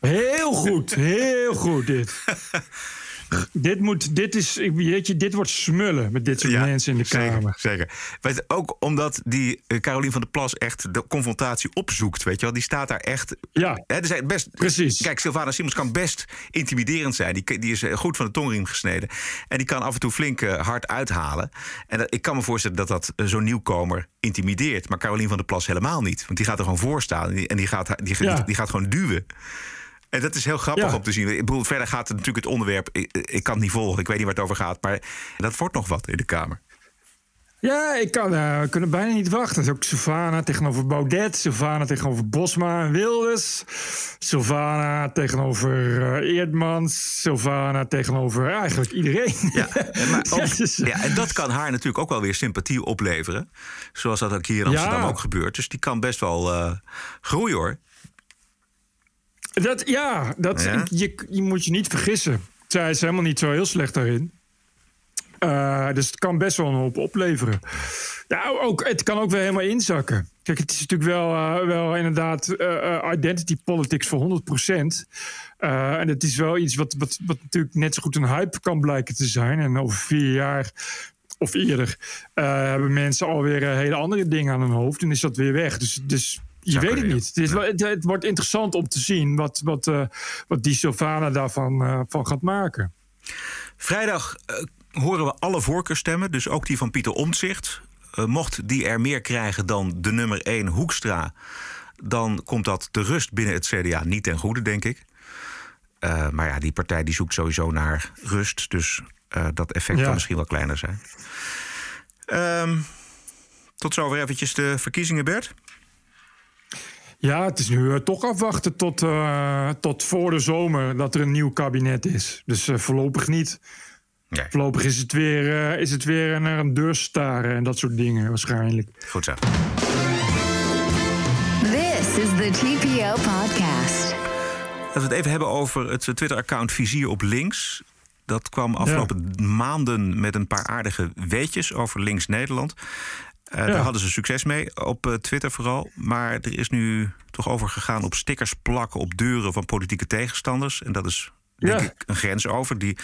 Heel goed, heel goed dit. dit, moet, dit, is, ik weet je, dit wordt smullen met dit soort mensen in de zeker, Kamer. Zeker. Weet ook omdat die eh, Carolien van der Plas echt de confrontatie opzoekt. Weet je wel, die staat daar echt. Ja, Hè, zijn best, precies. Kijk, Sylvana Simons kan best intimiderend zijn. Die, die is eh, goed van de tongriem gesneden. En die kan af en toe flink eh, hard uithalen. En dat, ik kan me voorstellen dat dat zo'n nieuwkomer intimideert. Maar Carolien van der Plas helemaal niet. Want die gaat er gewoon voor staan. En die, en die, gaat, haar- die, Ja. die, die gaat gewoon duwen. En dat is heel grappig Ja. om te zien. Ik bedoel, verder gaat het natuurlijk het onderwerp. Ik, ik kan het niet volgen. Ik weet niet waar het over gaat. Maar dat wordt nog wat in de Kamer. Ja, ik kan, eh, we kunnen bijna niet wachten. Het is ook Sylvana tegenover Baudet, Sylvana tegenover Bosma en Wilders, Sylvana tegenover eh, Eerdmans, Sylvana tegenover eigenlijk iedereen. Ja, maar ook- Ja, dus- ja, en dat kan haar natuurlijk ook wel weer sympathie opleveren. Zoals dat ook hier in Ja. Amsterdam ook gebeurt. Dus die kan best wel eh, groeien hoor. Dat, ja, dat, Ja? Je, je moet je niet vergissen. Zij is helemaal niet zo heel slecht daarin. Eh, dus het kan best wel een hoop opleveren. Ja, ook, het kan ook weer helemaal inzakken. Kijk, het is natuurlijk wel, eh, wel inderdaad eh, identity politics voor 100%. Eh, en het is wel iets wat, wat, wat natuurlijk net zo goed een hype kan blijken te zijn. En over vier jaar of eerder hebben mensen alweer hele andere dingen aan hun hoofd. En is dat weer weg. Dus, dus Je weet het niet. Het, is, wel- het, het wordt interessant om te zien wat, wat, eh, wat die Silvana daarvan eh, van gaat maken. Vrijdag eh, horen we alle voorkeurstemmen, dus ook die van Pieter Omtzigt. Eh, mocht die er meer krijgen dan de nummer 1 Hoekstra, dan komt dat de rust binnen het CDA niet ten goede, denk ik. Eh, maar ja, die partij die zoekt sowieso naar rust, dus eh, dat effect Ja. kan misschien wel kleiner zijn. Ehm, tot zover eventjes de verkiezingen, Bert. Ja, het is nu eh, toch afwachten tot, eh, tot voor de zomer dat er een nieuw kabinet is. Dus eh, voorlopig niet. Nee. Voorlopig is het, weer, eh, is het weer naar een deur staren en dat soort dingen waarschijnlijk. Goed zo. This is the TPO podcast. Laten we het even hebben over het Twitter-account Vizier op Links. Dat kwam afgelopen maanden met een paar aardige weetjes over Links Nederland. Eh, Daar hadden ze succes mee, op eh, Twitter vooral. Maar er is nu toch over gegaan op stickers plakken op deuren van politieke tegenstanders. En dat is denk Ja. ik een grens over die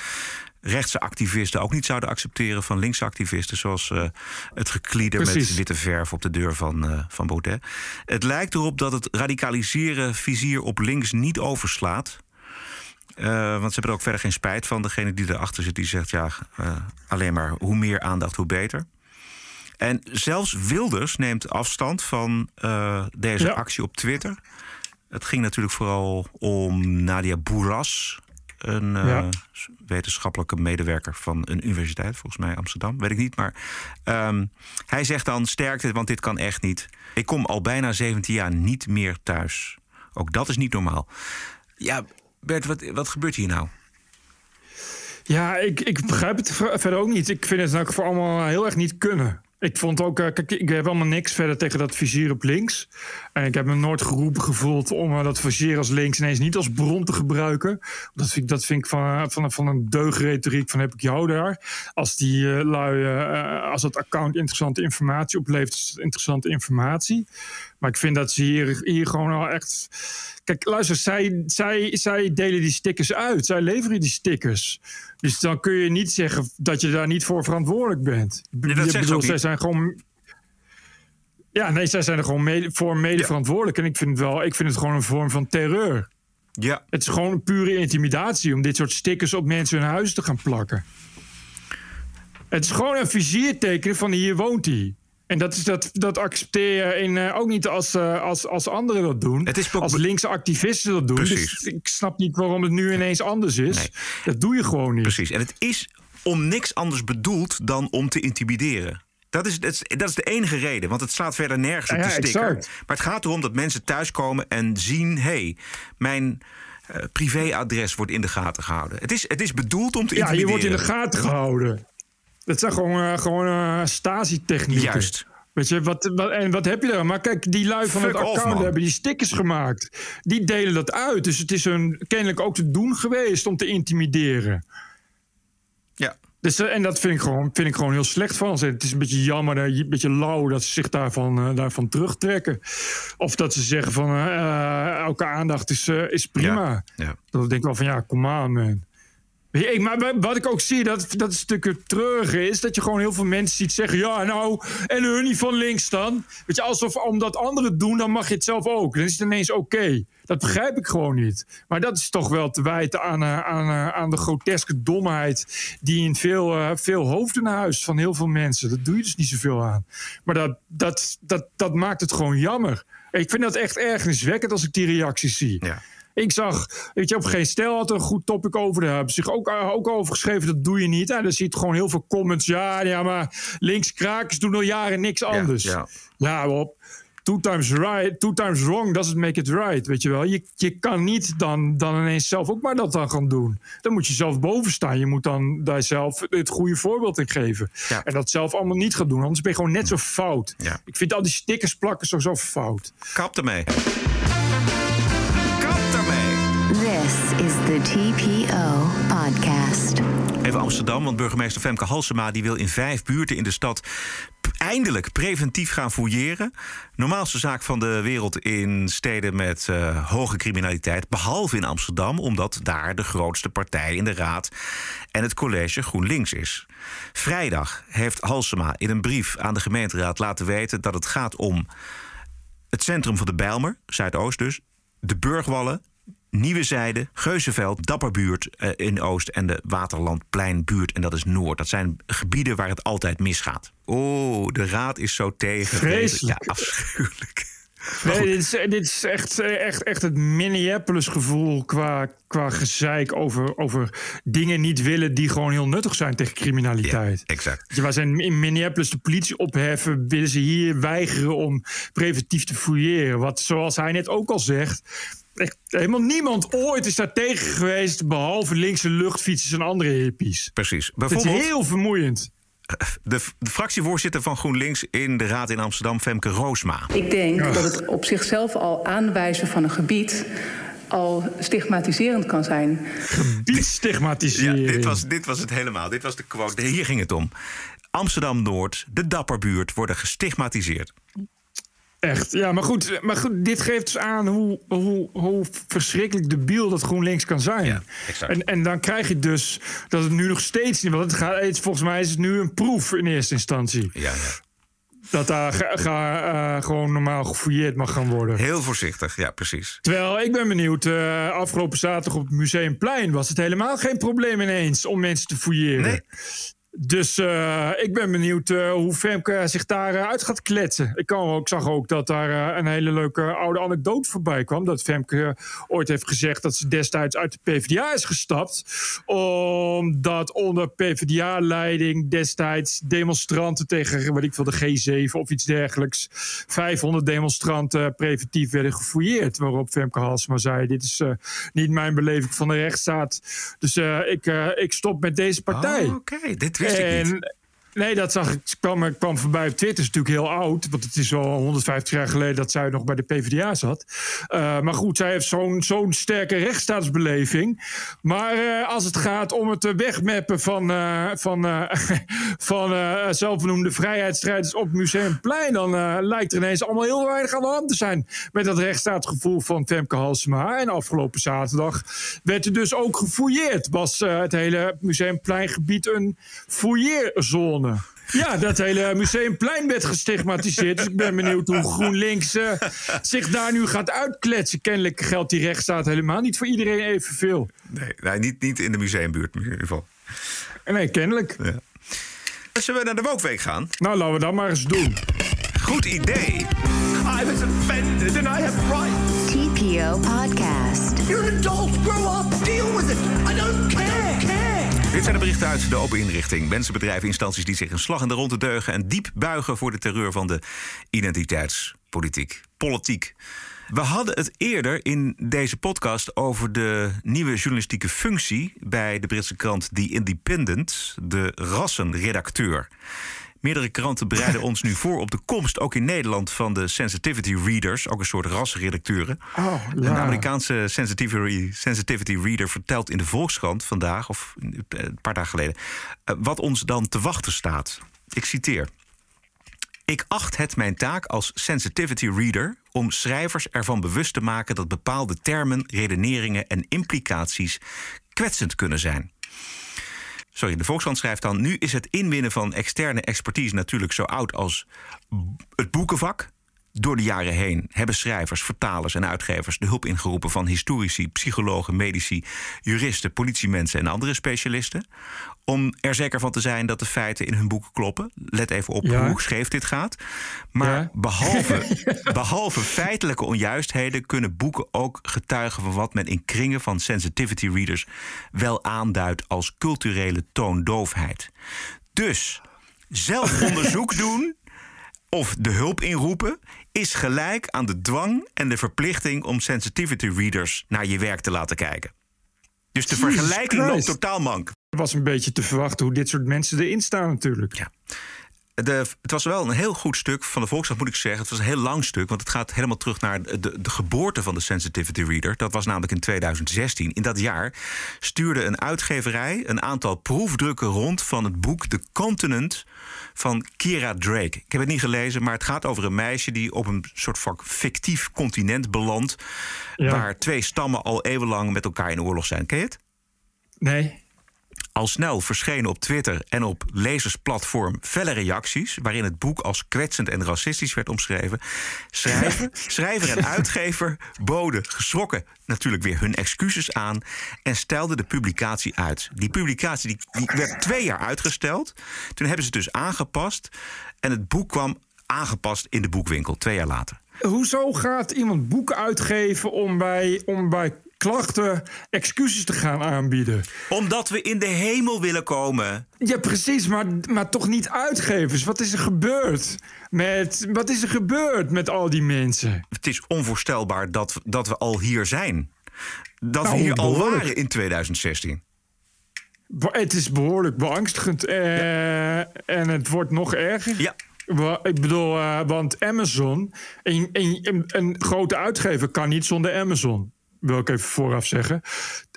rechtse activisten ook niet zouden accepteren van linkse activisten. Zoals eh, het geklieder met witte verf op de deur van, van Baudet. Het lijkt erop dat het radicaliseren vizier op links niet overslaat. Want ze hebben er ook verder geen spijt van. Degene die erachter zit, die zegt ja, alleen maar hoe meer aandacht, hoe beter. En zelfs Wilders neemt afstand van eh, deze Ja. actie op Twitter. Het ging natuurlijk vooral om Nadia Boeras, een eh, wetenschappelijke medewerker van een universiteit, volgens mij Amsterdam, weet ik niet. Maar ehm, hij zegt dan sterkte, want dit kan echt niet. Ik kom al bijna 17 jaar niet meer thuis. Ook dat is niet normaal. Ja, Bert, wat, wat gebeurt hier nou? Ja, ik, ik begrijp het ver- verder ook niet. Ik vind het nou voor allemaal heel erg niet kunnen. Ik vond ook, eh, ik heb helemaal niks verder tegen dat vizier op links. En ik heb me nooit geroepen gevoeld om eh, dat vizier als links ineens niet als bron te gebruiken. Dat vind ik, dat vind ik van, van, van een deugretoriek van heb ik jou daar. Als die eh, lui, eh, als het account interessante informatie oplevert, is het interessante informatie. Maar ik vind dat ze hier, hier gewoon al echt. Kijk, luister, zij, zij, zij delen die stickers uit. Zij leveren die stickers. Dus dan kun je niet zeggen dat je daar niet voor verantwoordelijk bent. Nee, dat ik bedoel, zij zijn gewoon. Ja, nee, zij zijn er gewoon mede, voor mede verantwoordelijk. En ik vind, het wel, ik vind het gewoon een vorm van terreur. Ja. Het is gewoon een pure intimidatie om dit soort stickers op mensen hun huis te gaan plakken. Het is gewoon een vizierteken van hier woont hij. En dat, is, dat, dat accepteer je in, eh, ook niet als, eh, als, als anderen dat doen. Het is ook- als linkse activisten dat doen. Precies. Dus ik snap niet waarom het nu ineens anders is. Dat doe je gewoon niet. Precies. En het is om niks anders bedoeld dan om te intimideren. Dat is, dat, is, dat is de enige reden, want het slaat verder nergens op Ja, de ja, sticker. exact. Maar het gaat erom dat mensen thuiskomen en zien... hé, hey, mijn eh, privéadres wordt in de gaten gehouden. Het is, het is bedoeld om te Ja, je intimideren. wordt in de gaten gehouden. Dat zijn gewoon, eh, gewoon eh, Stasi-technieken. Juist. Weet je, wat, wat, en wat heb je daar? Maar kijk, die lui van Fuck het account hebben die stickers gemaakt. Die delen dat uit. Dus het is hun kennelijk ook te doen geweest om te intimideren. Ja. Dus, eh, en dat vind ik, gewoon, vind ik gewoon heel slecht van ze. Het is een beetje jammer, een beetje lauw dat ze zich daarvan, daarvan terugtrekken. Of dat ze zeggen van elke aandacht is, is prima. Ja. Dan denk ik wel van ja, kom aan man. Maar wa- wat ik ook zie, dat, dat is natuurlijk het treurige is... dat je gewoon heel veel mensen ziet zeggen... ja, nou, en hun niet van links dan. Weet je, alsof omdat anderen doen, dan mag je het zelf ook. Dan is het ineens oké. Dat begrijp ik gewoon niet. Maar dat is toch wel te wijten aan, eh, aan, eh, aan de groteske domheid... die in veel, eh, veel hoofden huist van heel veel mensen. Dat doe je dus niet zoveel aan. Maar dat, dat, dat, dat maakt het gewoon jammer. Ik vind dat echt ergerniswekkend als ik die reacties zie. Ja. Ik zag, weet je, op geen stel had een goed topic over. Daar hebben zich ook, eh, ook over geschreven. Dat doe je niet. En dan zie je gewoon heel veel comments. Ja, ja, maar linkskrakers doen al jaren niks anders. ja. Ja, Rob. Two times right, two times wrong doesn't make it right. Weet je wel. Je, je kan niet dan, dan ineens zelf ook maar dat dan gaan doen. Dan moet je zelf boven staan. Je moet dan daar zelf het goede voorbeeld in geven. Ja. En dat zelf allemaal niet gaan doen. Anders ben je gewoon net zo fout. Ja. Ik vind al die stickers plakken zo, zo fout. Kap ermee. This is the TPO podcast. Even Amsterdam, want burgemeester Femke Halsema die wil in vijf buurten in de stad eindelijk preventief gaan fouilleren. Normaalste zaak van de wereld in steden met eh, hoge criminaliteit, behalve in Amsterdam, omdat daar de grootste partij in de raad en het college GroenLinks is. Vrijdag heeft Halsema in een brief aan de gemeenteraad laten weten dat het gaat om het centrum van de Bijlmer, Zuidoost dus, de Burgwallen, Nieuwe Zijde, Geuzenveld, Dapperbuurt eh, in Oost en de Waterlandpleinbuurt en dat is Noord. Dat zijn gebieden waar het altijd misgaat. Oh, de raad is zo tegen. Vreselijk. Ja, afschuwelijk. Nee, dit is, dit is echt, eh, echt, echt het Minneapolis-gevoel qua, qua gezeik over, over dingen niet willen die gewoon heel nuttig zijn tegen criminaliteit. exact. Waar zijn in Minneapolis de politie opheffen, willen ze hier weigeren om preventief te fouilleren. Wat, zoals hij net ook al zegt, echt helemaal niemand ooit is daar tegen geweest, behalve linkse luchtfietsers en andere hippies. Precies. Het Bijvoorbeeld is heel vermoeiend. de, de fractievoorzitter van GroenLinks in de Raad in Amsterdam, Femke Roosma. Ik denk dat het op zichzelf al aanwijzen van een gebied al stigmatiserend kan zijn. Gebied stigmatiseren. Ja, dit, was, dit was het helemaal. Dit was de quote. Hier ging het om. Amsterdam-Noord, de Dapperbuurt worden gestigmatiseerd. Echt, ja, maar goed, maar goed dit geeft dus aan hoe, hoe, hoe verschrikkelijk debiel dat GroenLinks kan zijn. exact. en, en dan krijg je dus dat het nu nog steeds niet... Want het gaat, volgens mij is het nu een proef in eerste instantie. Ja, ja. Dat daar ga, ga, uh, gewoon normaal gefouilleerd mag gaan worden. Heel voorzichtig, ja, precies. Terwijl ik ben benieuwd, uh, afgelopen zaterdag op het Museumplein was het helemaal geen probleem ineens om mensen te fouilleren. Nee. Dus uh, ik ben benieuwd uh, hoe Femke zich daar uh, uit gaat kletsen. Ik, kan, zag ook dat daar een hele leuke oude anekdote voorbij kwam. Dat Femke ooit heeft gezegd dat ze destijds uit de PvdA is gestapt. Omdat onder PvdA-leiding destijds demonstranten tegen, wat ik wil, de G7 of iets dergelijks. 500 demonstranten preventief werden gefouilleerd. Waarop Femke Halsema zei: Dit is niet mijn beleving van de rechtsstaat. Dus ik, ik stop met deze partij. Oh, Oké, okay. Wist ik niet. Nee, dat zag ik, kwam, kwam voorbij op Twitter. is natuurlijk heel oud. Want het is al 150 jaar geleden dat zij nog bij de PvdA zat. Uh, maar goed, zij heeft zo'n zo'n sterke rechtsstaatsbeleving. Maar uh, als het gaat om het wegmappen van, van, van zelfbenoemde vrijheidsstrijders op Museumplein... dan lijkt er ineens allemaal heel weinig aan de hand te zijn... met dat rechtsstaatsgevoel van Femke Halsema. En afgelopen zaterdag werd er dus ook gefouilleerd. Was het hele Museumpleingebied een fouilleerzone. Ja, dat hele museumplein werd gestigmatiseerd. Dus ik ben benieuwd hoe GroenLinks uh, zich daar nu gaat uitkletsen. Kennelijk geldt die rechtsstaat helemaal niet voor iedereen evenveel. Nee, nee niet, niet in de museumbuurt in ieder geval. Nee, kennelijk. Ja. Zullen we naar de Wokweek gaan? Nou, laten we dat maar eens doen. Goed idee. I was offended and I have rights. TPO Podcast. You're an adult. Grow up. Deal with it. Dit zijn de berichten uit de open inrichting. Mensen, bedrijven, instanties die zich een slag in de ronde deugen... en diep buigen voor de terreur van de identiteitspolitiek. Politiek. We hadden het eerder in deze podcast over de nieuwe journalistieke functie... bij de Britse krant The Independent, de rassenredacteur. Meerdere kranten bereiden ons nu voor op de komst, ook in Nederland, van de sensitivity readers, ook een soort rasredacteuren. Oh, ja. Een Amerikaanse sensitivity, sensitivity reader vertelt in de Volkskrant vandaag, of een paar dagen geleden, wat ons dan te wachten staat. Ik citeer. Ik acht het mijn taak als sensitivity reader om schrijvers ervan bewust te maken dat bepaalde termen, redeneringen en implicaties kwetsend kunnen zijn. Sorry, de Volkskrant schrijft dan... nu is het inwinnen van externe expertise natuurlijk zo oud als het boekenvak. Door de jaren heen hebben schrijvers, vertalers en uitgevers... de hulp ingeroepen van historici, psychologen, medici... juristen, politiemensen en andere specialisten... om er zeker van te zijn dat de feiten in hun boeken kloppen. Let even op Ja. hoe scheef dit gaat. Maar Ja. behalve, behalve feitelijke onjuistheden... kunnen boeken ook getuigen van wat men in kringen van sensitivity readers... wel aanduidt als culturele toondoofheid. Dus zelf onderzoek doen of de hulp inroepen is gelijk aan de dwang en de verplichting om sensitivity readers naar je werk te laten kijken. Dus de Jesus vergelijking loopt totaal mank. Het was een beetje te verwachten hoe dit soort mensen erin staan natuurlijk. Ja. De, het was wel een heel goed stuk van de Volkskrant, moet ik zeggen. Het was een heel lang stuk, want het gaat helemaal terug naar de, de geboorte van de Sensitivity Reader. Dat was namelijk in 2016. In dat jaar stuurde een uitgeverij een aantal proefdrukken rond van het boek The Continent van Kira Drake. Ik heb het niet gelezen, maar het gaat over een meisje die op een soort van fictief continent belandt. Ja. Waar twee stammen al eeuwenlang met elkaar in oorlog zijn. Ken je het? Nee. Al snel verschenen op Twitter en op lezersplatform felle reacties... waarin het boek als kwetsend en racistisch werd omschreven. Schrijver, schrijver en uitgever boden geschrokken natuurlijk weer hun excuses aan... en stelden de publicatie uit. Die publicatie die, die werd twee jaar uitgesteld. Toen hebben ze het dus aangepast. En het boek kwam aangepast in de boekwinkel, twee jaar later. Hoezo gaat iemand boeken uitgeven om bij, om bij klachten excuses te gaan aanbieden? Omdat we in de hemel willen komen. Ja, precies, maar, maar toch niet uitgevers. Wat is er gebeurd? Met, wat is er gebeurd met al die mensen? Het is onvoorstelbaar dat, we- dat we al hier zijn. Dat Nou, we hier al waren in 2016. Be- Het is behoorlijk beangstigend. eh, en het wordt nog erger. Ja. Ik bedoel, eh, want Amazon, een, een, een grote uitgever kan niet zonder Amazon. Wil ik even vooraf zeggen.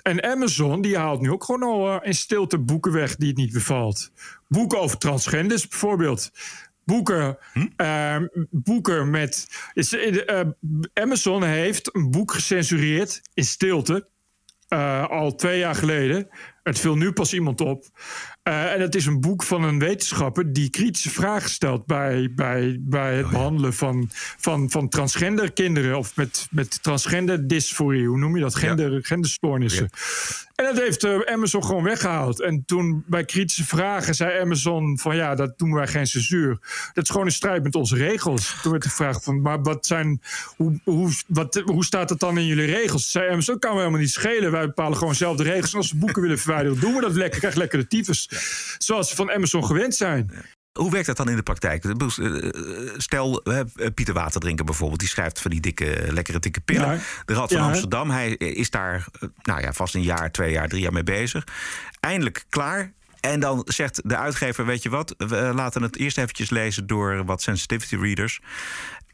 En Amazon die haalt nu ook gewoon al eh, in stilte boeken weg die het niet bevalt. Boeken over transgenders bijvoorbeeld. Boeken, eh, boeken met. Is, eh, eh, Amazon heeft een boek gecensureerd in stilte. al twee jaar geleden. Het viel nu pas iemand op. Eh, en het is een boek van een wetenschapper die kritische vragen stelt bij, bij, bij het behandelen van, van, van transgender kinderen of met, met transgender dysforie. Hoe noem je dat? Gender, Genderstoornissen. En dat heeft eh, Amazon gewoon weggehaald. En toen bij kritische vragen zei Amazon van ja, dat doen wij geen censuur. Dat is gewoon in strijd met onze regels. Toen werd gevraagd van maar wat zijn, hoe, hoe, wat, hoe staat het dan in jullie regels? Zei Amazon, kan we helemaal niet schelen. Wij bepalen gewoon zelf de regels. En als we boeken willen verwijderen, doen we dat lekker. Krijg lekker de tyfus. Zoals ze van Amazon gewend zijn. Hoe werkt dat dan in de praktijk? Bedoel, eh, Stel, eh, Pieter Waterdrinker bijvoorbeeld, die schrijft van die dikke, lekkere dikke pillen. Ja. De Rad van Ja. Amsterdam, hij is daar eh, nou ja, vast een jaar, twee jaar, drie jaar mee bezig. Eindelijk klaar. En dan zegt de uitgever, weet je wat, we eh, laten het eerst eventjes lezen door wat sensitivity readers.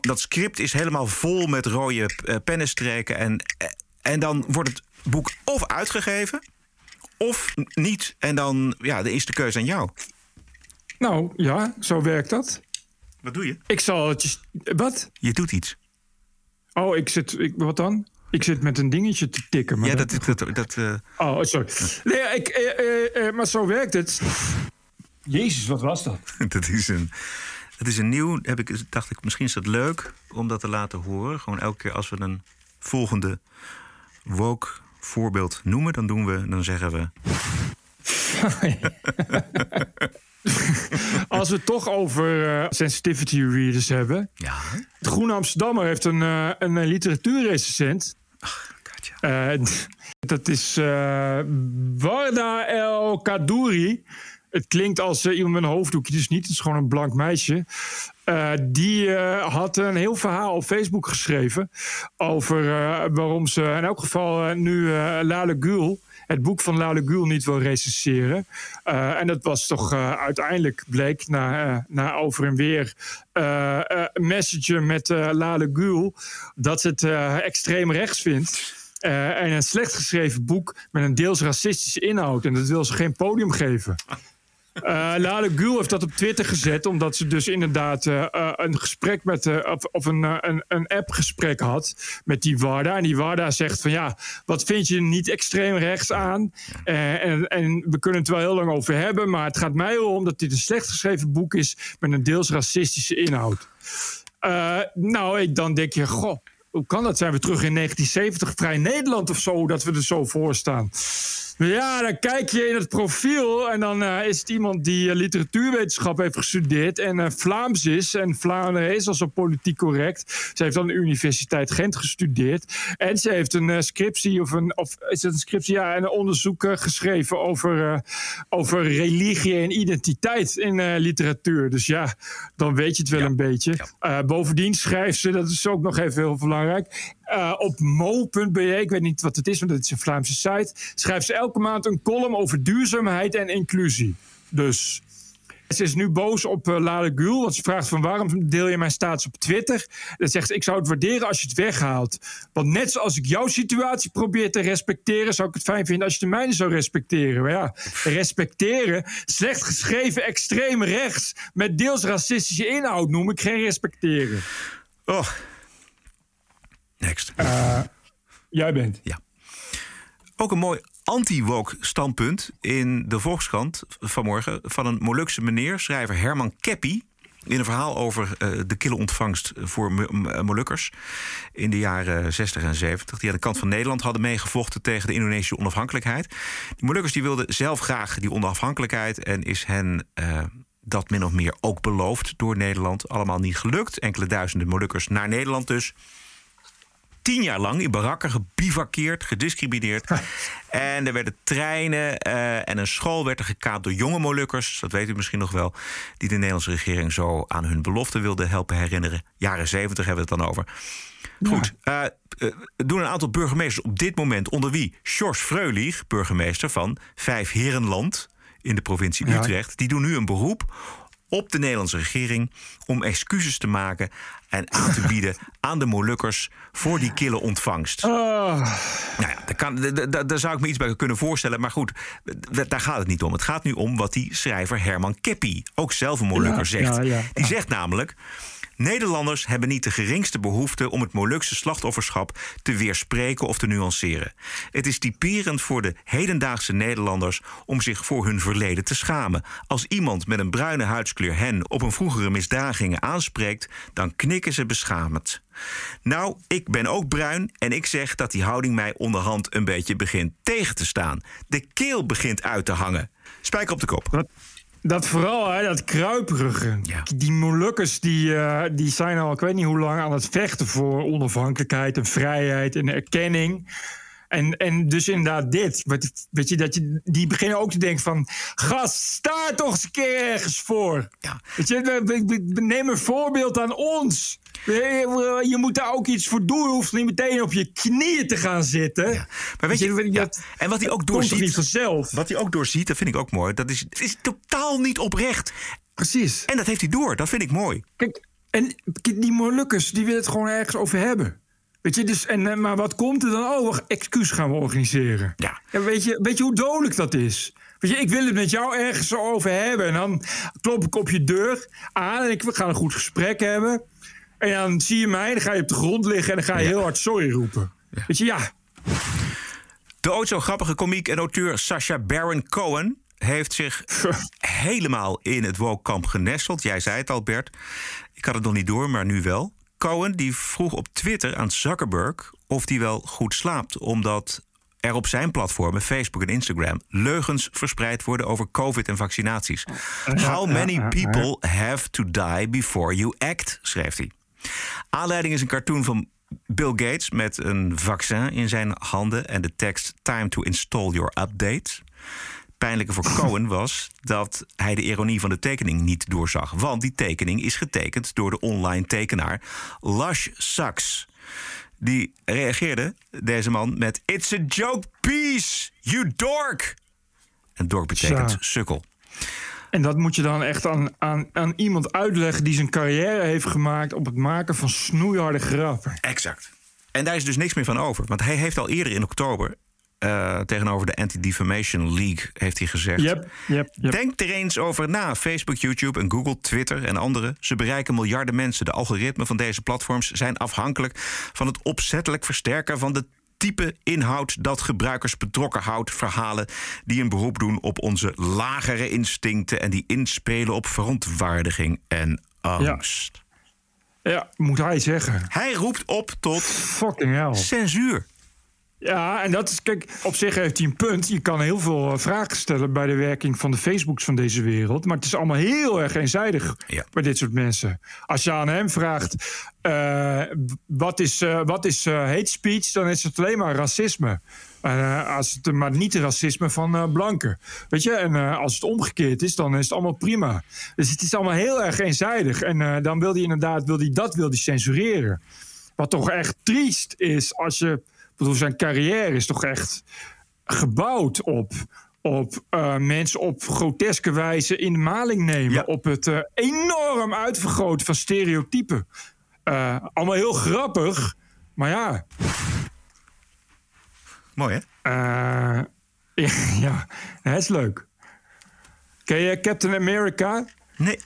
Dat script is helemaal vol met rode eh, pennenstreken. En, eh, en dan wordt het boek of uitgegeven, of niet. En dan, ja, dan is de keuze aan jou. Nou ja, zo werkt dat. Wat doe je? Ik zal het je. Wat? Je doet iets. Oh, ik zit. Ik, wat dan? Ik zit met een dingetje te tikken. Maar Ja, dat... dat, dat, dat eh, Oh, sorry. Nee, ik, eh, eh, eh, maar zo werkt het. Jezus, wat was dat? dat is een... Dat is een nieuw, heb ik, dacht ik, misschien is dat leuk om dat te laten horen. Gewoon elke keer als we een volgende woke voorbeeld noemen, dan doen we, dan zeggen we. Als we het toch over eh, sensitivity readers hebben. Ja. Het Groene Amsterdammer heeft een, eh, een literatuurrecensent. Eh, dat is Warda El Kadouri. Het klinkt als eh, iemand met een hoofddoekje, dus niet. Het is gewoon een blank meisje. Eh, die eh, had een heel verhaal op Facebook geschreven. Over waarom ze in elk geval nu Lale Gül, het boek van Lale Gül, niet wil recenseren. En dat was toch uiteindelijk bleek na, na over en weer message met Lale Gül dat ze het extreem rechts vindt. En een slecht geschreven boek met een deels racistische inhoud. En dat wil ze geen podium geven. Eh Lale Gül heeft dat op Twitter gezet, omdat ze dus inderdaad eh, een gesprek met, of, of een, een, een app-gesprek had met die Warda. En die Warda zegt van ja, wat vind je niet extreem rechts aan? En, en we kunnen het wel heel lang over hebben, maar het gaat mij erom dat dit een slecht geschreven boek is met een deels racistische inhoud. Nou, ik, dan denk je, goh, hoe kan dat? Zijn we terug in 1970, vrij Nederland of zo, dat we er zo voor staan? Ja, dan kijk je in het profiel en dan eh, is het iemand die eh, literatuurwetenschap heeft gestudeerd en eh, Vlaams is. En Vlaanderen is al zo politiek correct. Ze heeft aan de Universiteit Gent gestudeerd. En ze heeft een scriptie, of, een, of is het een scriptie? Ja, een onderzoek geschreven over, over religie en identiteit in literatuur. Dus ja, dan weet je het wel een beetje. Bovendien schrijft ze, dat is ook nog even heel belangrijk. Eh, op mo.be, ik weet niet wat het is, want het is een Vlaamse site. Schrijft ze elke maand een column over duurzaamheid en inclusie. Dus ze is nu boos op uh, Lale Gül, want ze vraagt van waarom deel je mijn status op Twitter? Dan zegt ze, ik zou het waarderen als je het weghaalt. Want net zoals ik jouw situatie probeer te respecteren, zou ik het fijn vinden als je de mijne zou respecteren. Maar ja, respecteren, slecht geschreven extreem rechts met deels racistische inhoud noem ik geen respecteren. Oh. Next. jij bent. Ja. Ook een mooi anti-woke standpunt in de Volkskrant vanmorgen van een Molukse meneer, schrijver Herman Keppi. In een verhaal over uh, de kille ontvangst voor Molukkers in de jaren 60 en 70. Die aan de kant van Nederland hadden meegevochten tegen de Indonesische onafhankelijkheid. Die Molukkers die wilden zelf graag die onafhankelijkheid en is hen. Uh, dat min of meer ook beloofd door Nederland. Allemaal niet gelukt. Enkele duizenden Molukkers naar Nederland dus tien jaar lang in barakken gebivakkeerd, gediscrimineerd. en er werden treinen uh, en een school werd er gekaapt door jonge Molukkers. Dat weet u misschien nog wel. Die de Nederlandse regering zo aan hun belofte wilde helpen herinneren. Jaren zeventig hebben we het dan over. Goed, uh, uh, doen een aantal burgemeesters op dit moment... onder wie Sjors Freulich, burgemeester van Vijf Herenland... in de provincie Utrecht... die doen nu een beroep op de Nederlandse regering om excuses te maken en aan te bieden aan de Molukkers voor die kille ontvangst. Oh. Nou ja, daar, kan, daar, daar, zou ik me iets bij kunnen voorstellen. Maar goed, daar gaat het niet om. Het gaat nu om wat die schrijver Herman Keppi, ook zelf een Molukker, zegt. die zegt namelijk. Nederlanders hebben niet de geringste behoefte om het Molukse slachtofferschap te weerspreken of te nuanceren. Het is typerend voor de hedendaagse Nederlanders om zich voor hun verleden te schamen. Als iemand met een bruine huidskleur hen op een vroegere misdragingen aanspreekt, dan knikken ze beschamend. Nou, ik ben ook bruin en ik zeg dat die houding mij onderhand een beetje begint tegen te staan. De keel begint uit te hangen. Spijker op de kop. Dat vooral, hè, dat kruiperige. Die Molukkers die, uh, die zijn al, ik weet niet hoe lang, aan het vechten voor onafhankelijkheid en vrijheid en erkenning. En, en dus inderdaad dit. Weet je, dat je, die beginnen ook te denken van... gast, sta toch eens een keer ergens voor. Ja. Weet je, neem een voorbeeld aan ons. Je moet daar ook iets voor doen. Je hoeft niet meteen op je knieën te gaan zitten. Ja. Maar weet je, ja. en wat hij ook doorziet. Niet vanzelf. Wat hij ook doorziet, dat vind ik ook mooi. Dat is, is totaal niet oprecht. Precies. En dat heeft hij door. Dat vind ik mooi. Kijk, en die Molukkers, die willen het gewoon ergens over hebben. Weet je, dus, en, eh, maar wat komt er dan? Oh, excuus gaan we organiseren. Ja. En weet, je, weet je hoe dodelijk dat is? Weet je, ik wil het met jou ergens over hebben. En dan klop ik op je deur aan en ik, we gaan een goed gesprek hebben. En dan zie je mij, dan ga je op de grond liggen en dan ga je heel hard sorry roepen. Weet je, ja. De ooit zo grappige komiek en auteur Sacha Baron Cohen heeft zich helemaal in het woke-kamp genesteld. Jij zei het al, Bert. Ik had het nog niet door, maar nu wel. Cohen die vroeg op Twitter aan Zuckerberg of hij wel goed slaapt, omdat er op zijn platformen, Facebook en Instagram, leugens verspreid worden over COVID en vaccinaties. How many people have to die before you act? schreef hij. Aanleiding is een cartoon van Bill Gates met een vaccin in zijn handen en de tekst Time to install your update. Pijnlijke voor Cohen was dat hij de ironie van de tekening niet doorzag. Want die tekening is getekend door de online tekenaar Lush Sucks. Die reageerde, deze man, met: It's a joke piece, you dork. En dork betekent sukkel. En dat moet je dan echt aan, aan, aan iemand uitleggen die zijn carrière heeft gemaakt op het maken van snoeiharde grappen. Exact. En daar is dus niks meer van over. Want hij heeft al eerder in oktober uh, tegenover de Anti-Defamation League heeft hij gezegd. Yep, yep, yep. Denk er eens over na. Facebook, YouTube en Google, Twitter en andere. Ze bereiken miljarden mensen. De algoritmen van deze platforms zijn afhankelijk van het opzettelijk versterken van de type inhoud dat gebruikers betrokken houdt. Verhalen die een beroep doen op onze lagere instincten en die inspelen op verontwaardiging en angst. Ja, ja moet hij zeggen. Hij roept op tot Fucking hell. censuur. Ja, en dat is, kijk, op zich heeft hij een punt. Je kan heel veel eh, vragen stellen bij de werking van de Facebooks van deze wereld. Maar het is allemaal heel erg eenzijdig bij dit soort mensen. Als je aan hem vraagt: uh, wat is, uh, wat is hate speech? Dan is het alleen maar racisme. als het, maar niet racisme van blanken. Weet je, en als het omgekeerd is, dan is het allemaal prima. Dus het is allemaal heel erg eenzijdig. En dan wil hij inderdaad wil hij dat wil hij censureren. Wat toch echt triest is als je bedoel, zijn carrière is toch echt gebouwd op, op uh, mensen op groteske wijze in de maling nemen. Op het uh, enorm uitvergroten van stereotypen. Uh, allemaal heel grappig, maar ja. Mooi hè? ja, ja, dat is leuk. Ken je Captain America? Nee.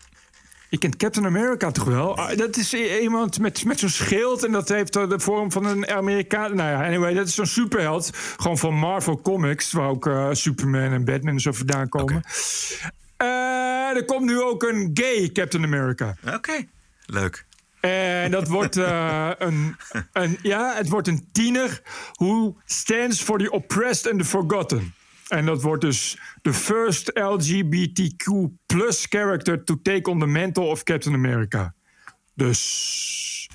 Je kent Captain America toch wel? Ah, dat is iemand met, met zo'n schild en dat heeft de vorm van een Amerikaan. Nou ja, anyway, dat is zo'n superheld. Gewoon van Marvel Comics, waar ook eh, Superman en Batman en zo vandaan komen. Eh, er komt nu ook een gay Captain America. Oké, leuk. En dat wordt eh, een, een. Ja, het wordt een tiener. Who stands for the oppressed and the forgotten. En dat wordt dus de first LGBTQ plus character to take on the mantle of Captain America. Dus.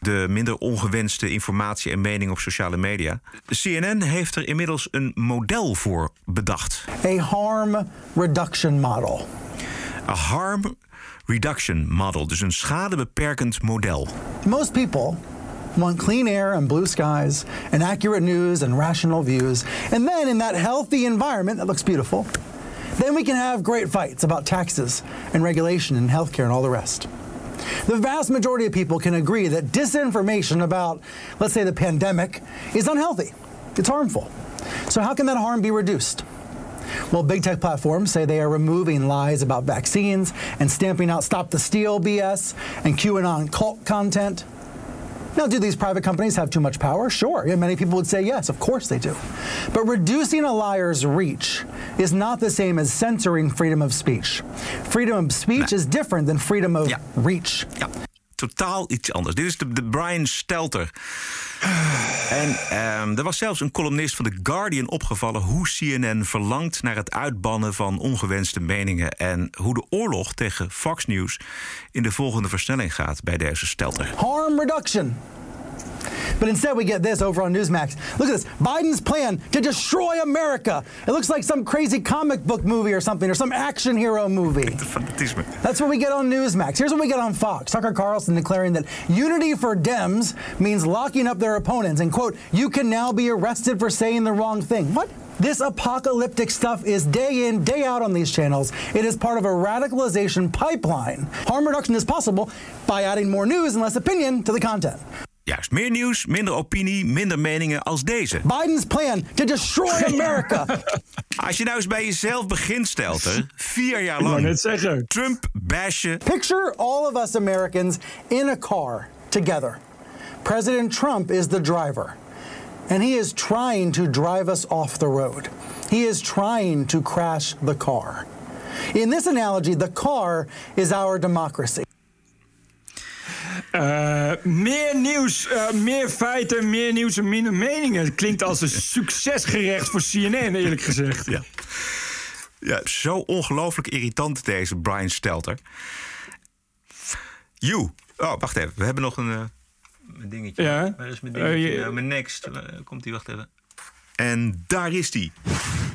De minder ongewenste informatie en mening op sociale media. CNN heeft er inmiddels een model voor bedacht. A harm reduction model. A harm reduction model, dus een schadebeperkend model. Most people want clean air and blue skies and accurate news and rational views. And then in that healthy environment that looks beautiful, then we can have great fights about taxes and regulation and healthcare and all the rest. The vast majority of people can agree that disinformation about, let's say, the pandemic is unhealthy. It's harmful. So, how can that harm be reduced? Well, big tech platforms say they are removing lies about vaccines and stamping out Stop the Steal BS and QAnon cult content. Now, do these private companies have too much power? Sure. Yeah, many people would say yes, of course they do. But reducing a liar's reach is not the same as censoring freedom of speech. Freedom of speech is different than freedom of reach. Totaal iets anders. Dit is de, de Brian Stelter. En ehm, er was zelfs een columnist van The Guardian opgevallen hoe CNN verlangt naar het uitbannen van ongewenste meningen en hoe de oorlog tegen Fox News in de volgende versnelling gaat bij deze Stelter. Harm reduction. But instead, we get this over on Newsmax. Look at this Biden's plan to destroy America. It looks like some crazy comic book movie or something, or some action hero movie. That's what we get on Newsmax. Here's what we get on Fox. Tucker Carlson declaring that unity for Dems means locking up their opponents and, quote, you can now be arrested for saying the wrong thing. What? This apocalyptic stuff is day in, day out on these channels. It is part of a radicalization pipeline. Harm reduction is possible by adding more news and less opinion to the content. Juist, meer nieuws, minder opinie, minder meningen als deze. Biden's plan to destroy America. Als je nou eens bij jezelf begint, Stelter, vier jaar Ik lang net zeggen. Trump bashen. Picture all of us Americans in a car together. President Trump is the driver, and he is trying to drive us off the road. He is trying to crash the car. In this analogy, the car is our democracy. Eh, meer nieuws, eh, meer feiten, meer nieuws en minder meningen. Het klinkt als een succesgerecht voor CNN, eerlijk gezegd. Ja. Ja, zo ongelooflijk irritant deze Brian Stelter. You. Oh, wacht even. We hebben nog een, eh, een dingetje. Ja. Waar is mijn Eh, dingetje? je- Nou, mijn next. Komt die, wacht even. En daar is die.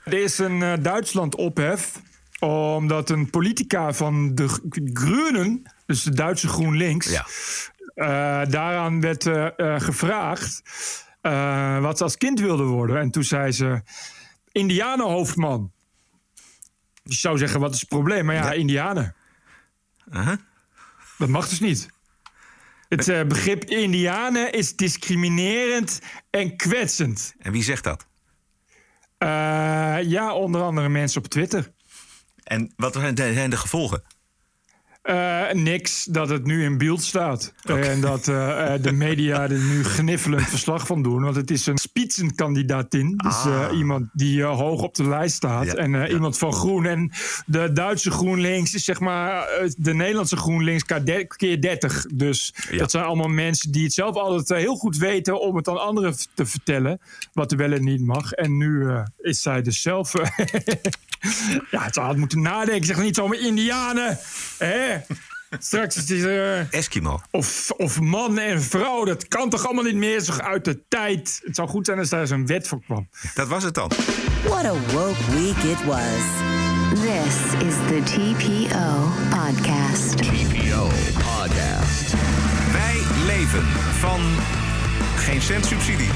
Er is een Duitsland ophef omdat een politica van de Groenen, dus de Duitse GroenLinks, Ja. eh, daaraan werd eh, eh, gevraagd wat ze als kind wilde worden. En toen zei ze: Indianenhoofdman. Je zou zeggen: wat is het probleem? Maar ja, Indianen. Dat mag dus niet. Het begrip Indianen is discriminerend en kwetsend. En wie zegt dat? Ja, onder andere mensen op Twitter. En wat zijn de, zijn de gevolgen? Eh, niks dat het nu in beeld staat. En dat eh, eh, de media er nu gniffelend verslag van doen. Want het is een spitsenkandidatin. Dus Ah. iemand die hoog op de lijst staat. Ja, en iemand van Groen. En de Duitse GroenLinks is zeg maar de Nederlandse GroenLinks keer keer 30. Dus Ja. dat zijn allemaal mensen die het zelf altijd heel goed weten... om het aan anderen te vertellen wat er wel en niet mag. En nu is zij dus zelf... ja, het had moeten nadenken. Zeg niet zomaar Indianen. Hè? Straks is het... eh, Eskimo. of, of man en vrouw, dat kan toch allemaal niet meer? Zo uit de tijd. Het zou goed zijn als daar zo'n wet voor kwam. Dat was het dan. What a woke week it was. This is the TPO Podcast. TPO Podcast. Wij leven van geen cent subsidie.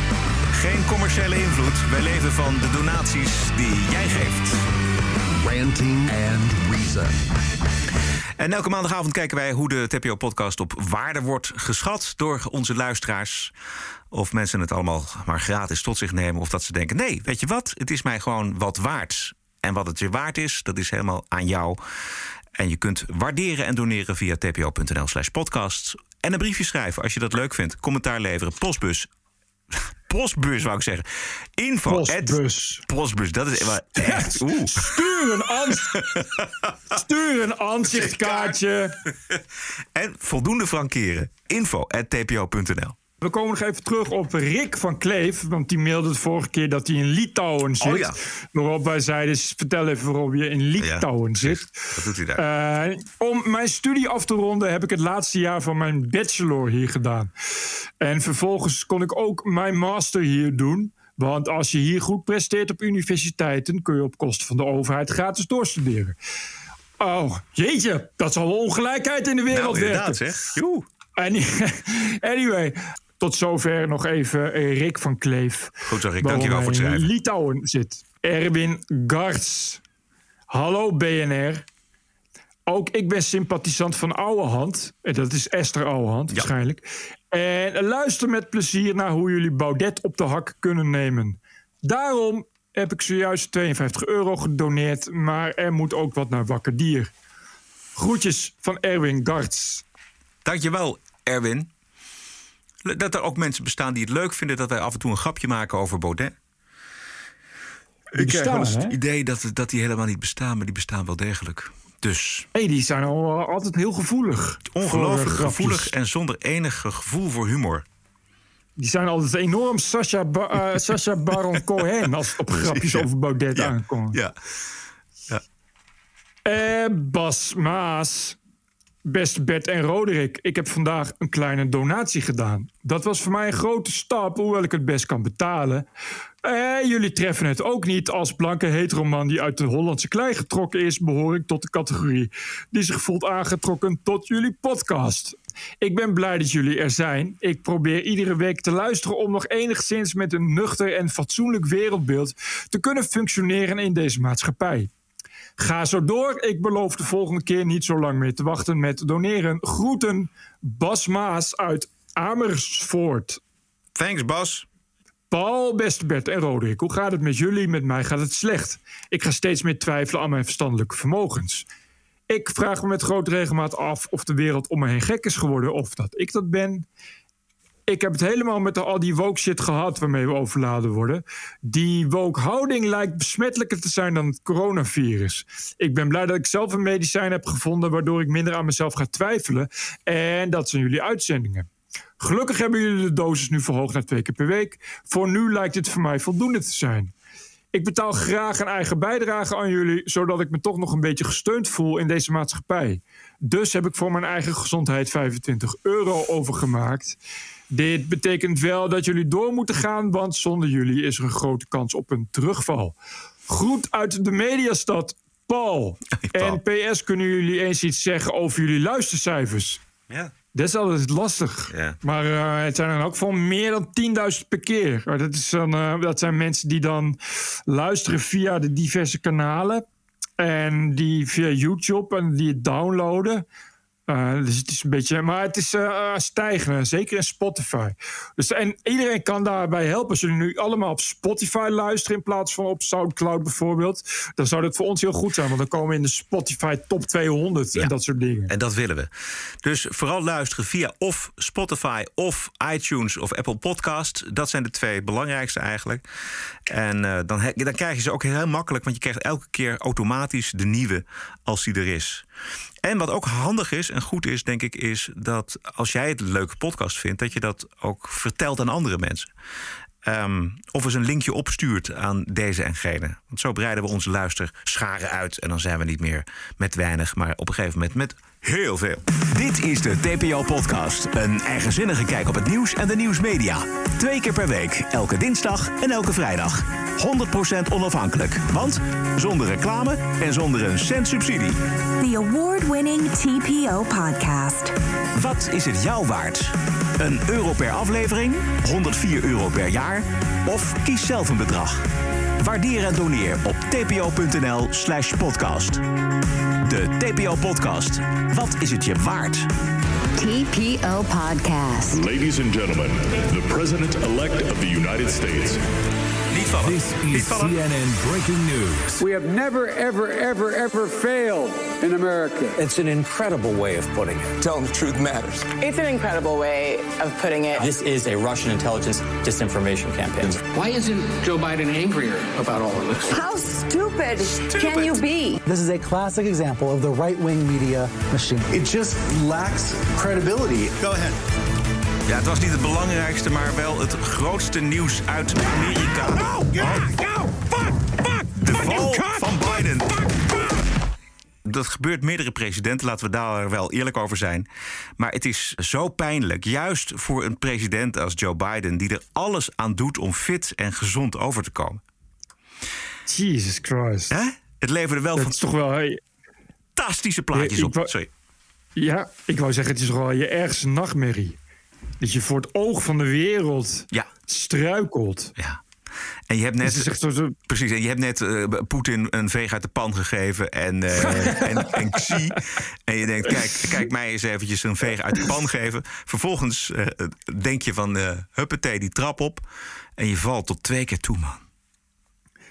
Geen commerciële invloed. Wij leven van de donaties die jij geeft. Ranting and Reason. En elke maandagavond kijken wij hoe de TPO-podcast op waarde wordt geschat door onze luisteraars. Of mensen het allemaal maar gratis tot zich nemen. Of dat ze denken: nee, weet je wat? Het is mij gewoon wat waard. En wat het je waard is, dat is helemaal aan jou. En je kunt waarderen en doneren via tpo.nl slash podcast. En een briefje schrijven als je dat leuk vindt. Commentaar leveren. Postbus. Postbus wou ik zeggen. Info. Postbus. at- postbus. Dat is echt. Oeh. Stuur een, ans- Stuur een aanzichtkaartje. En voldoende frankeren. Info at tpo.nl. We komen nog even terug op Rick van Kleef. Want die mailde de vorige keer dat hij in Litouwen zit. Oh ja. Waarop wij zeiden, vertel even waarom je in Litouwen zit. Wat doet hij daar? Eh, om mijn studie af te ronden heb ik het laatste jaar van mijn bachelor hier gedaan. En vervolgens kon ik ook mijn master hier doen. Want als je hier goed presteert op universiteiten... kun je op kosten van de overheid gratis doorstuderen. Oh, jeetje, dat zal wel ongelijkheid in de wereld Nou, inderdaad, werken. zeg. Joe. Any- Anyway, tot zover nog even eh, Rick van Kleef. Goed zo, Rick. Dankjewel voor het schrijven. Litouwen zit. Erwin Garts. Hallo BNR. Ook ik ben sympathisant van Ouwehand. En Dat is Esther Ouwehand waarschijnlijk. En luister met plezier naar hoe jullie Baudet op de hak kunnen nemen. Daarom heb ik zojuist 52 euro gedoneerd. Maar er moet ook wat naar Wakker Dier. Groetjes van Erwin Garts. Dankjewel, Erwin. Dat er ook mensen bestaan die het leuk vinden dat wij af en toe een grapje maken over Baudet. Ik krijg wel eens bestaan, het idee dat, dat die helemaal niet bestaan, maar die bestaan wel degelijk. Dus hey, die zijn al, eh, altijd heel gevoelig. ongelooflijk eh, grapjes. gevoelig en zonder enig gevoel voor humor. Die zijn altijd enorm Sacha, ba eh, Baron Cohen als het op grapjes over Baudet aankomt. Ja. Eh, Bas Maas. Beste Bert en Roderick, ik heb vandaag een kleine donatie gedaan. Dat was voor mij een grote stap, hoewel ik het best kan betalen. Eh, jullie treffen het ook niet. Als blanke heteroman die uit de Hollandse klei getrokken is, behoor ik tot de categorie die zich voelt aangetrokken tot jullie podcast. Ik ben blij dat jullie er zijn. Ik probeer iedere week te luisteren om nog enigszins met een nuchter en fatsoenlijk wereldbeeld te kunnen functioneren in deze maatschappij. Ga zo door. Ik beloof de volgende keer niet zo lang meer te wachten met doneren. Groeten, Bas Maas uit Amersfoort. Thanks, Bas. Paul, beste Bert en Roderick, hoe gaat het met jullie? Met mij gaat het slecht. Ik ga steeds meer twijfelen aan mijn verstandelijke vermogens. Ik vraag me met grote regelmaat af of de wereld om me heen gek is geworden of dat ik dat ben. Ik heb het helemaal met al die woke shit gehad waarmee we overladen worden. Die woke houding lijkt besmettelijker te zijn dan het coronavirus. Ik ben blij dat ik zelf een medicijn heb gevonden waardoor ik minder aan mezelf ga twijfelen. En dat zijn jullie uitzendingen. Gelukkig hebben jullie de dosis nu verhoogd naar twee keer per week. Voor nu lijkt dit voor mij voldoende te zijn. Ik betaal graag een eigen bijdrage aan jullie, zodat ik me toch nog een beetje gesteund voel in deze maatschappij. Dus heb ik voor mijn eigen gezondheid 25 euro overgemaakt. Dit betekent wel dat jullie door moeten gaan, want zonder jullie is er een grote kans op een terugval. Groet uit de mediastad, Paul. En PS, kunnen jullie eens iets zeggen over jullie luistercijfers? Ja. Dat is altijd lastig. Ja. Maar eh, het zijn dan ook van meer dan 10.000 per keer. Maar Dat, is dan, eh, dat zijn mensen die dan luisteren via de diverse kanalen. En die via YouTube en die het downloaden. Eh, dus het is een beetje, maar het is eh, stijgende, zeker in Spotify. Dus, en iedereen kan daarbij helpen. Als jullie nu allemaal op Spotify luisteren in plaats van op Soundcloud bijvoorbeeld, dan zou dat voor ons heel goed zijn, want dan komen we in de Spotify top 200 en dat soort dingen. En dat willen we. Dus vooral luisteren via of Spotify of iTunes of Apple Podcast. Dat zijn de twee belangrijkste eigenlijk. En dan, dan krijg je ze ook heel makkelijk, want je krijgt elke keer automatisch de nieuwe als die er is. En wat ook handig is en goed is, denk ik, is dat als jij het een leuke podcast vindt, dat je dat ook vertelt aan andere mensen. Ehm, of eens een linkje opstuurt aan deze en gene. Want zo breiden we onze luisterscharen uit. En dan zijn we niet meer met weinig, maar op een gegeven moment met heel veel. Dit is de TPO-podcast. Een eigenzinnige kijk op het nieuws en de nieuwsmedia. Twee keer per week, elke dinsdag en elke vrijdag. 100% onafhankelijk. Want zonder reclame en zonder een cent subsidie. The award-winning TPO podcast. Wat is het jou waard? Een euro per aflevering? 104 euro per jaar? Of kies zelf een bedrag. Waardeer en doneer op tpo.nl slash podcast. De TPO-podcast. Wat is het je waard? TPO Podcast. Ladies and gentlemen, the President elect of the United States. Niet vallen. This Niet is vallen. CNN breaking news. We have never, ever, ever, ever failed in America. It's an incredible way of putting it. Telling the truth matters. It's an incredible way of putting it. This is a Russian intelligence disinformation campaign. Why isn't Joe Biden angrier about all of this? How stupid, can you be? This is a classic example of the right wing media machine. It just lacks credibility. Go ahead. Ja, het was niet het belangrijkste, maar wel het grootste nieuws uit Amerika. De val van Biden. Dat gebeurt meerdere presidenten, laten we daar wel eerlijk over zijn. Maar het is zo pijnlijk, juist voor een president als Joe Biden... die er alles aan doet om fit en gezond over te komen. Jesus Christ. Hè? Het leverde wel Dat is toch wel... fantastische plaatjes op. Sorry. Ja, ik wou zeggen, het is toch wel je ergste nachtmerrie. Dat je voor het oog van de wereld Ja. struikelt. Ja. En je hebt net, is echt zo- precies, en je hebt net eh, Poetin een veeg uit de pan gegeven en, eh, en, en Xi. En je denkt, kijk, kijk mij eens eventjes een veeg uit de pan geven. Vervolgens eh, denk je van, huppatee, die trap op. En je valt tot twee keer toe, man.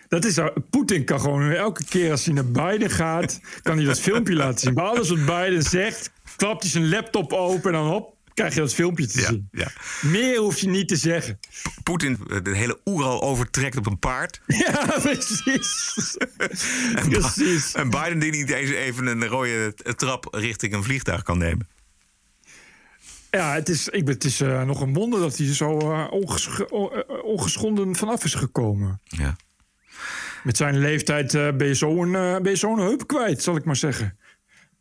Dat is Poetin kan gewoon elke keer als hij naar Biden gaat, kan hij dat filmpje laten zien. Maar alles wat Biden zegt, klapt hij zijn laptop open en dan hop, krijg je dat filmpje te zien. Ja. Meer hoef je niet te zeggen. Poetin eh, de hele Oeral overtrekt op een paard. Ja, precies. En, Precies. en Biden die niet eens even een rode trap richting een vliegtuig kan nemen. Ja, het is, ik het is eh, nog een wonder dat hij zo eh, onges- on- ongeschonden vanaf is gekomen. Ja. Met zijn leeftijd eh, ben je zo'n ben je zo'n heup kwijt, zal ik maar zeggen.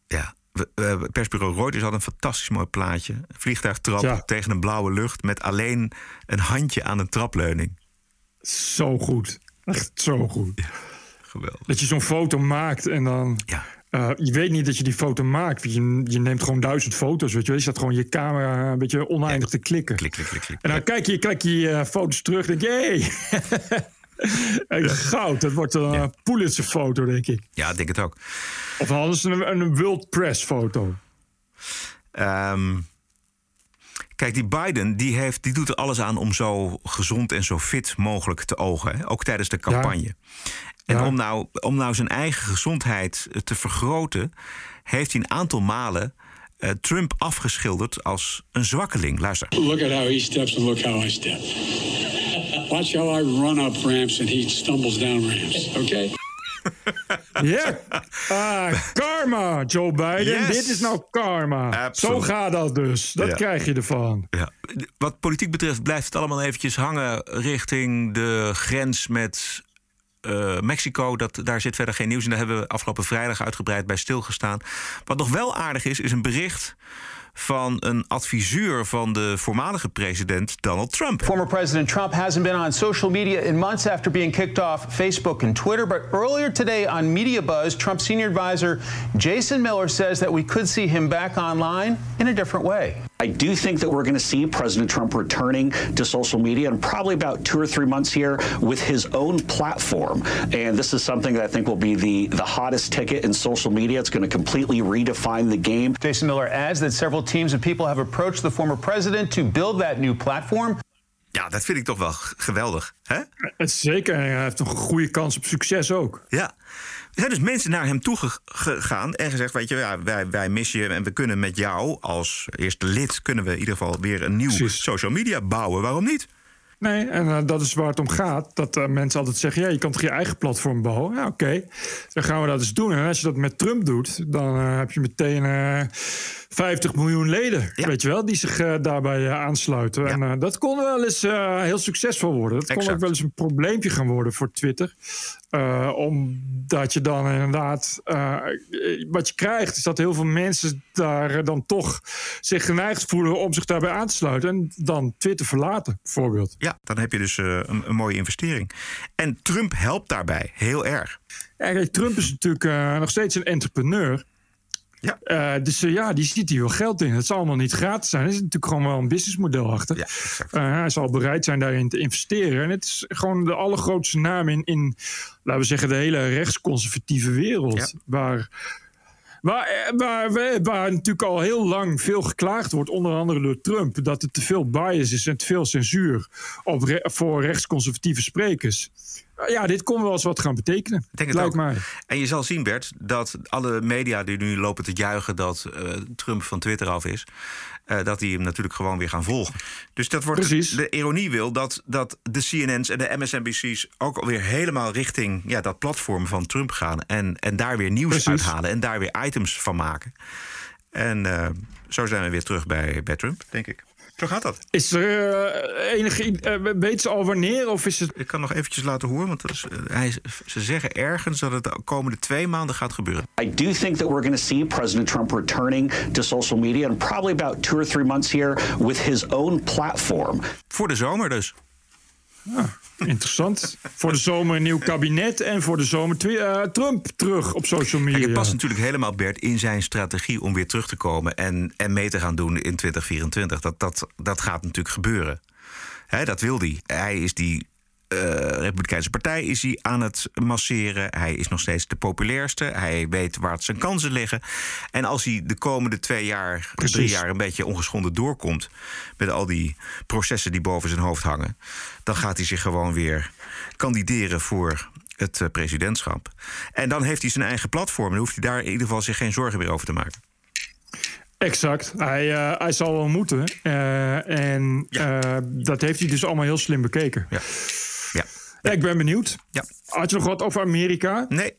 Ja, we- persbureau Reuters had een fantastisch mooi plaatje. Een vliegtuigtrap Ja. tegen een blauwe lucht... met alleen een handje aan een trapleuning. Zo goed. Echt zo goed. Geweldig. Dat je zo'n foto maakt en dan... eh, je weet niet dat je die foto maakt. Je, je neemt gewoon duizend foto's, weet je. Je staat gewoon je camera een beetje oneindig te klikken. Klik, klik, klik, klik. En dan kijk je, kijk je eh, foto's terug en denk je... Hey. En Goud, dat wordt een eh, Pulitzer-foto, denk ik. Ja, ik denk het ook. Of anders een, een World Press-foto. Ehm, kijk, die Biden die heeft, die doet er alles aan om zo gezond en zo fit mogelijk te ogen. Hè? Ook tijdens de campagne. En Ja. om, nou, om nou zijn eigen gezondheid eh, te vergroten, heeft hij een aantal malen eh, Trump afgeschilderd als een zwakkeling. Luister. Look at how he steps and look how I step. Watch how I run up ramps and he stumbles down ramps, okay? Ja. Ah, karma, Joe Biden. Yes. Dit is nou karma. Zo gaat dat dus. Dat Ja. krijg je ervan. Ja. Wat politiek betreft blijft het allemaal eventjes hangen richting de grens met eh, Mexico. Dat, daar zit verder geen nieuws in. Daar hebben we afgelopen vrijdag uitgebreid bij stilgestaan. Wat nog wel aardig is, is een bericht van een adviseur van de voormalige president Donald Trump. Former President Trump hasn't been on social media in months after being kicked off Facebook and Twitter. But earlier today on Media Buzz, Trump's senior advisor Jason Miller says that we could see him back online in a different way. I do think that we're going to see President Trump returning to social media in probably about two or three months here with his own platform. And this is something that I think will be the, the hottest ticket in social media. It's going to completely redefine the game. Jason Miller adds that several teams of people have approached the former president to build that new platform. Ja, dat vind ik toch wel geweldig. Hè? Het zeker. Hij heeft een goede kans op succes ook. Ja. Er zijn dus mensen naar hem toegegaan en gezegd: Weet je, ja, wij, wij missen je en we kunnen met jou als eerste lid. kunnen we in ieder geval weer een nieuw social media bouwen. Waarom niet? Nee, en eh, dat is waar het om gaat. Dat eh, mensen altijd zeggen, ja, je kan toch je eigen platform bouwen? Ja, oké. Dan gaan we dat eens doen. En als je dat met Trump doet, dan eh, heb je meteen eh 50 miljoen leden, weet je wel, die zich daarbij aansluiten. En dat kon wel eens heel succesvol worden. Dat kon ook wel eens een probleempje gaan worden voor Twitter. Eh, omdat je dan inderdaad, eh, wat je krijgt, is dat heel veel mensen daar dan toch zich geneigd voelen om zich daarbij aan te sluiten. En dan Twitter verlaten, bijvoorbeeld. Ja, dan heb je dus eh, een, een mooie investering. En Trump helpt daarbij heel erg. Ja, kijk, Trump is natuurlijk nog steeds een entrepreneur. Ja. Eh, dus eh, ja, die ziet hier wel geld in. Het zal allemaal niet gratis zijn. Er is natuurlijk gewoon wel een businessmodel achter. Ja. Eh, hij zal bereid zijn daarin te investeren. En het is gewoon de allergrootste naam in, in laten we zeggen, de hele rechtsconservatieve wereld. Ja. Waar Waar, eh, waar, waar, waar natuurlijk al heel lang veel geklaagd wordt, onder andere door Trump, dat er te veel bias is en te veel censuur op re- voor rechtsconservatieve sprekers. Uh, Ja, dit kon wel eens wat gaan betekenen. Ik denk het lijkt mij. En je zal zien, Bert, dat alle media die nu lopen te juichen dat eh, Trump van Twitter af is, eh, dat die hem natuurlijk gewoon weer gaan volgen. Dus dat wordt de ironie wil dat, dat de CNN's en de MSNBC's ook alweer helemaal richting ja, dat platform van Trump gaan en, en daar weer nieuws Precies. uithalen en daar weer items van maken. En eh, zo zijn we weer terug bij, bij Trump, denk ik. Zo gaat dat. Is er eh, enige. i- eh, weet ze al wanneer? Of is het. Ik kan nog eventjes laten horen, want dat is, eh, hij, ze zeggen ergens dat het de komende twee maanden gaat gebeuren. I do think that we're going to see President Trump returning to social media in probably about two or three months here with his own platform. Voor de zomer dus. Interessant. voor de zomer een nieuw kabinet en voor de zomer eh, Trump terug op social media. Kijk, het past natuurlijk helemaal, Bert, in zijn strategie om weer terug te komen en, en mee te gaan doen in 2024. Dat, dat, dat gaat natuurlijk gebeuren. Dat wil hij. Hij is die. Eh, Republikeinse partij is hij aan het masseren. Hij is nog steeds de populairste. Hij weet waar het zijn kansen liggen. En als hij de komende twee jaar, Precies. drie jaar een beetje ongeschonden doorkomt. met al die processen die boven zijn hoofd hangen. dan gaat hij zich gewoon weer kandideren voor het eh, presidentschap. En dan heeft hij zijn eigen platform. Dan hoeft hij daar in ieder geval zich geen zorgen meer over te maken. Exact. Hij, eh, hij zal wel moeten. En dat heeft hij dus allemaal heel slim bekeken. Ja. Ja, ik ben benieuwd. Ja. Had je nog wat over Amerika? Nee.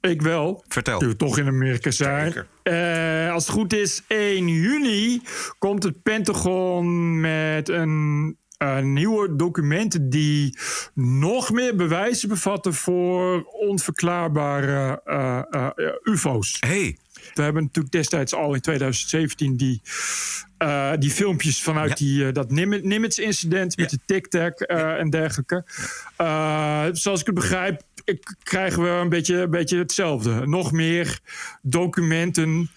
Ik wel. Vertel. Nu we toch in Amerika zijn. Eh, als het goed is, 1 juni komt het Pentagon met een, een nieuwe documenten die nog meer bewijzen bevatten voor onverklaarbare eh, eh, UFO's. Hey. We hebben natuurlijk destijds al in 2017 die, eh, die filmpjes vanuit die, eh, dat Nim- Nimitz-incident met de tic-tac eh, en dergelijke. Zoals ik het begrijp, ik- krijgen we een beetje, een beetje hetzelfde. Nog meer documenten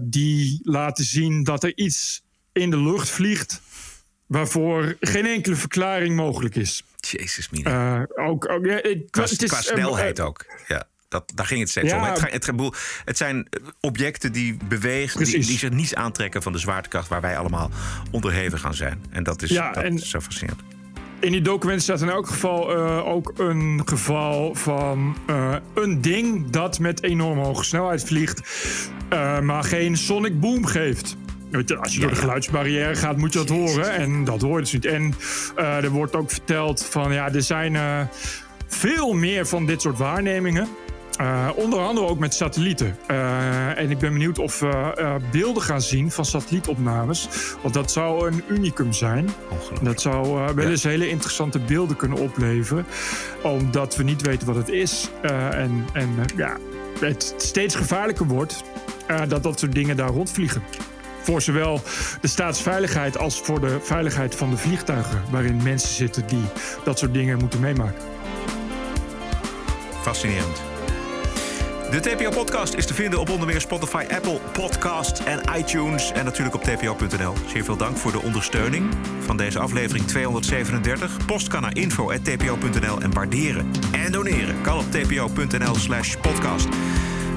die laten zien dat er iets in de lucht vliegt. Waarvoor geen enkele verklaring mogelijk is. Jezus, Mina. Ook, ook, ja, Qua, het is, qua snelheid ook. Ja, dat, daar ging het steeds Ja. om. Het, het, het zijn eh, objecten die bewegen, die, zich niets aantrekken van de zwaartekracht waar wij allemaal onderhevig gaan zijn. En dat is, Ja, dat en- is zo fascinerend. In die documenten staat in elk geval eh, ook een geval van eh, een ding dat met enorm hoge snelheid vliegt, maar geen sonic boom geeft. Weet je, als je door de geluidsbarrière gaat, moet je dat horen. En dat hoor je dus niet. En er wordt ook verteld van ja, er zijn veel meer van dit soort waarnemingen. Eh, onder andere ook met satellieten. Eh, en ik ben benieuwd of we eh, beelden gaan zien van satellietopnames. Want dat zou een unicum zijn. Dat zou eh, wel eens hele interessante beelden kunnen opleveren. Omdat we niet weten wat het is. Eh, en en ja, het steeds gevaarlijker wordt eh, dat dat soort dingen daar rondvliegen. Voor zowel de staatsveiligheid als voor de veiligheid van de vliegtuigen. Waarin mensen zitten die dat soort dingen moeten meemaken. Fascinerend. De TPO-podcast is te vinden op onder meer Spotify, Apple Podcast en iTunes. En natuurlijk op tpo.nl. Zeer veel dank voor de ondersteuning van deze aflevering 237. Post kan naar info.tpo.nl en waarderen en doneren kan op tpo.nl slash podcast.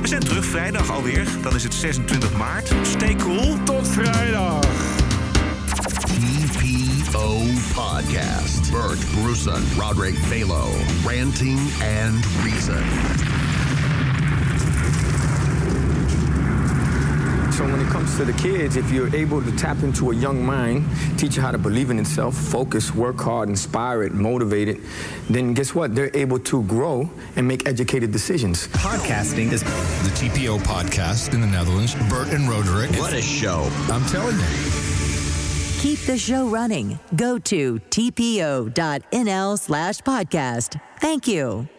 We zijn terug vrijdag alweer. Dan is het 26 maart. Stay cool. Tot vrijdag. TPO Podcast. Bert Bruson, Roderick Balo, Ranting and Reason. So when it comes to the kids, if you're able to tap into a young mind, teach you how to believe in itself, focus, work hard, inspire it, motivate it, then guess what? They're able to grow and make educated decisions. Podcasting is the TPO podcast in the Netherlands. Bert and Roderick. What a show. I'm telling you. Keep the show running. Go to tpo.nl slash podcast. Thank you.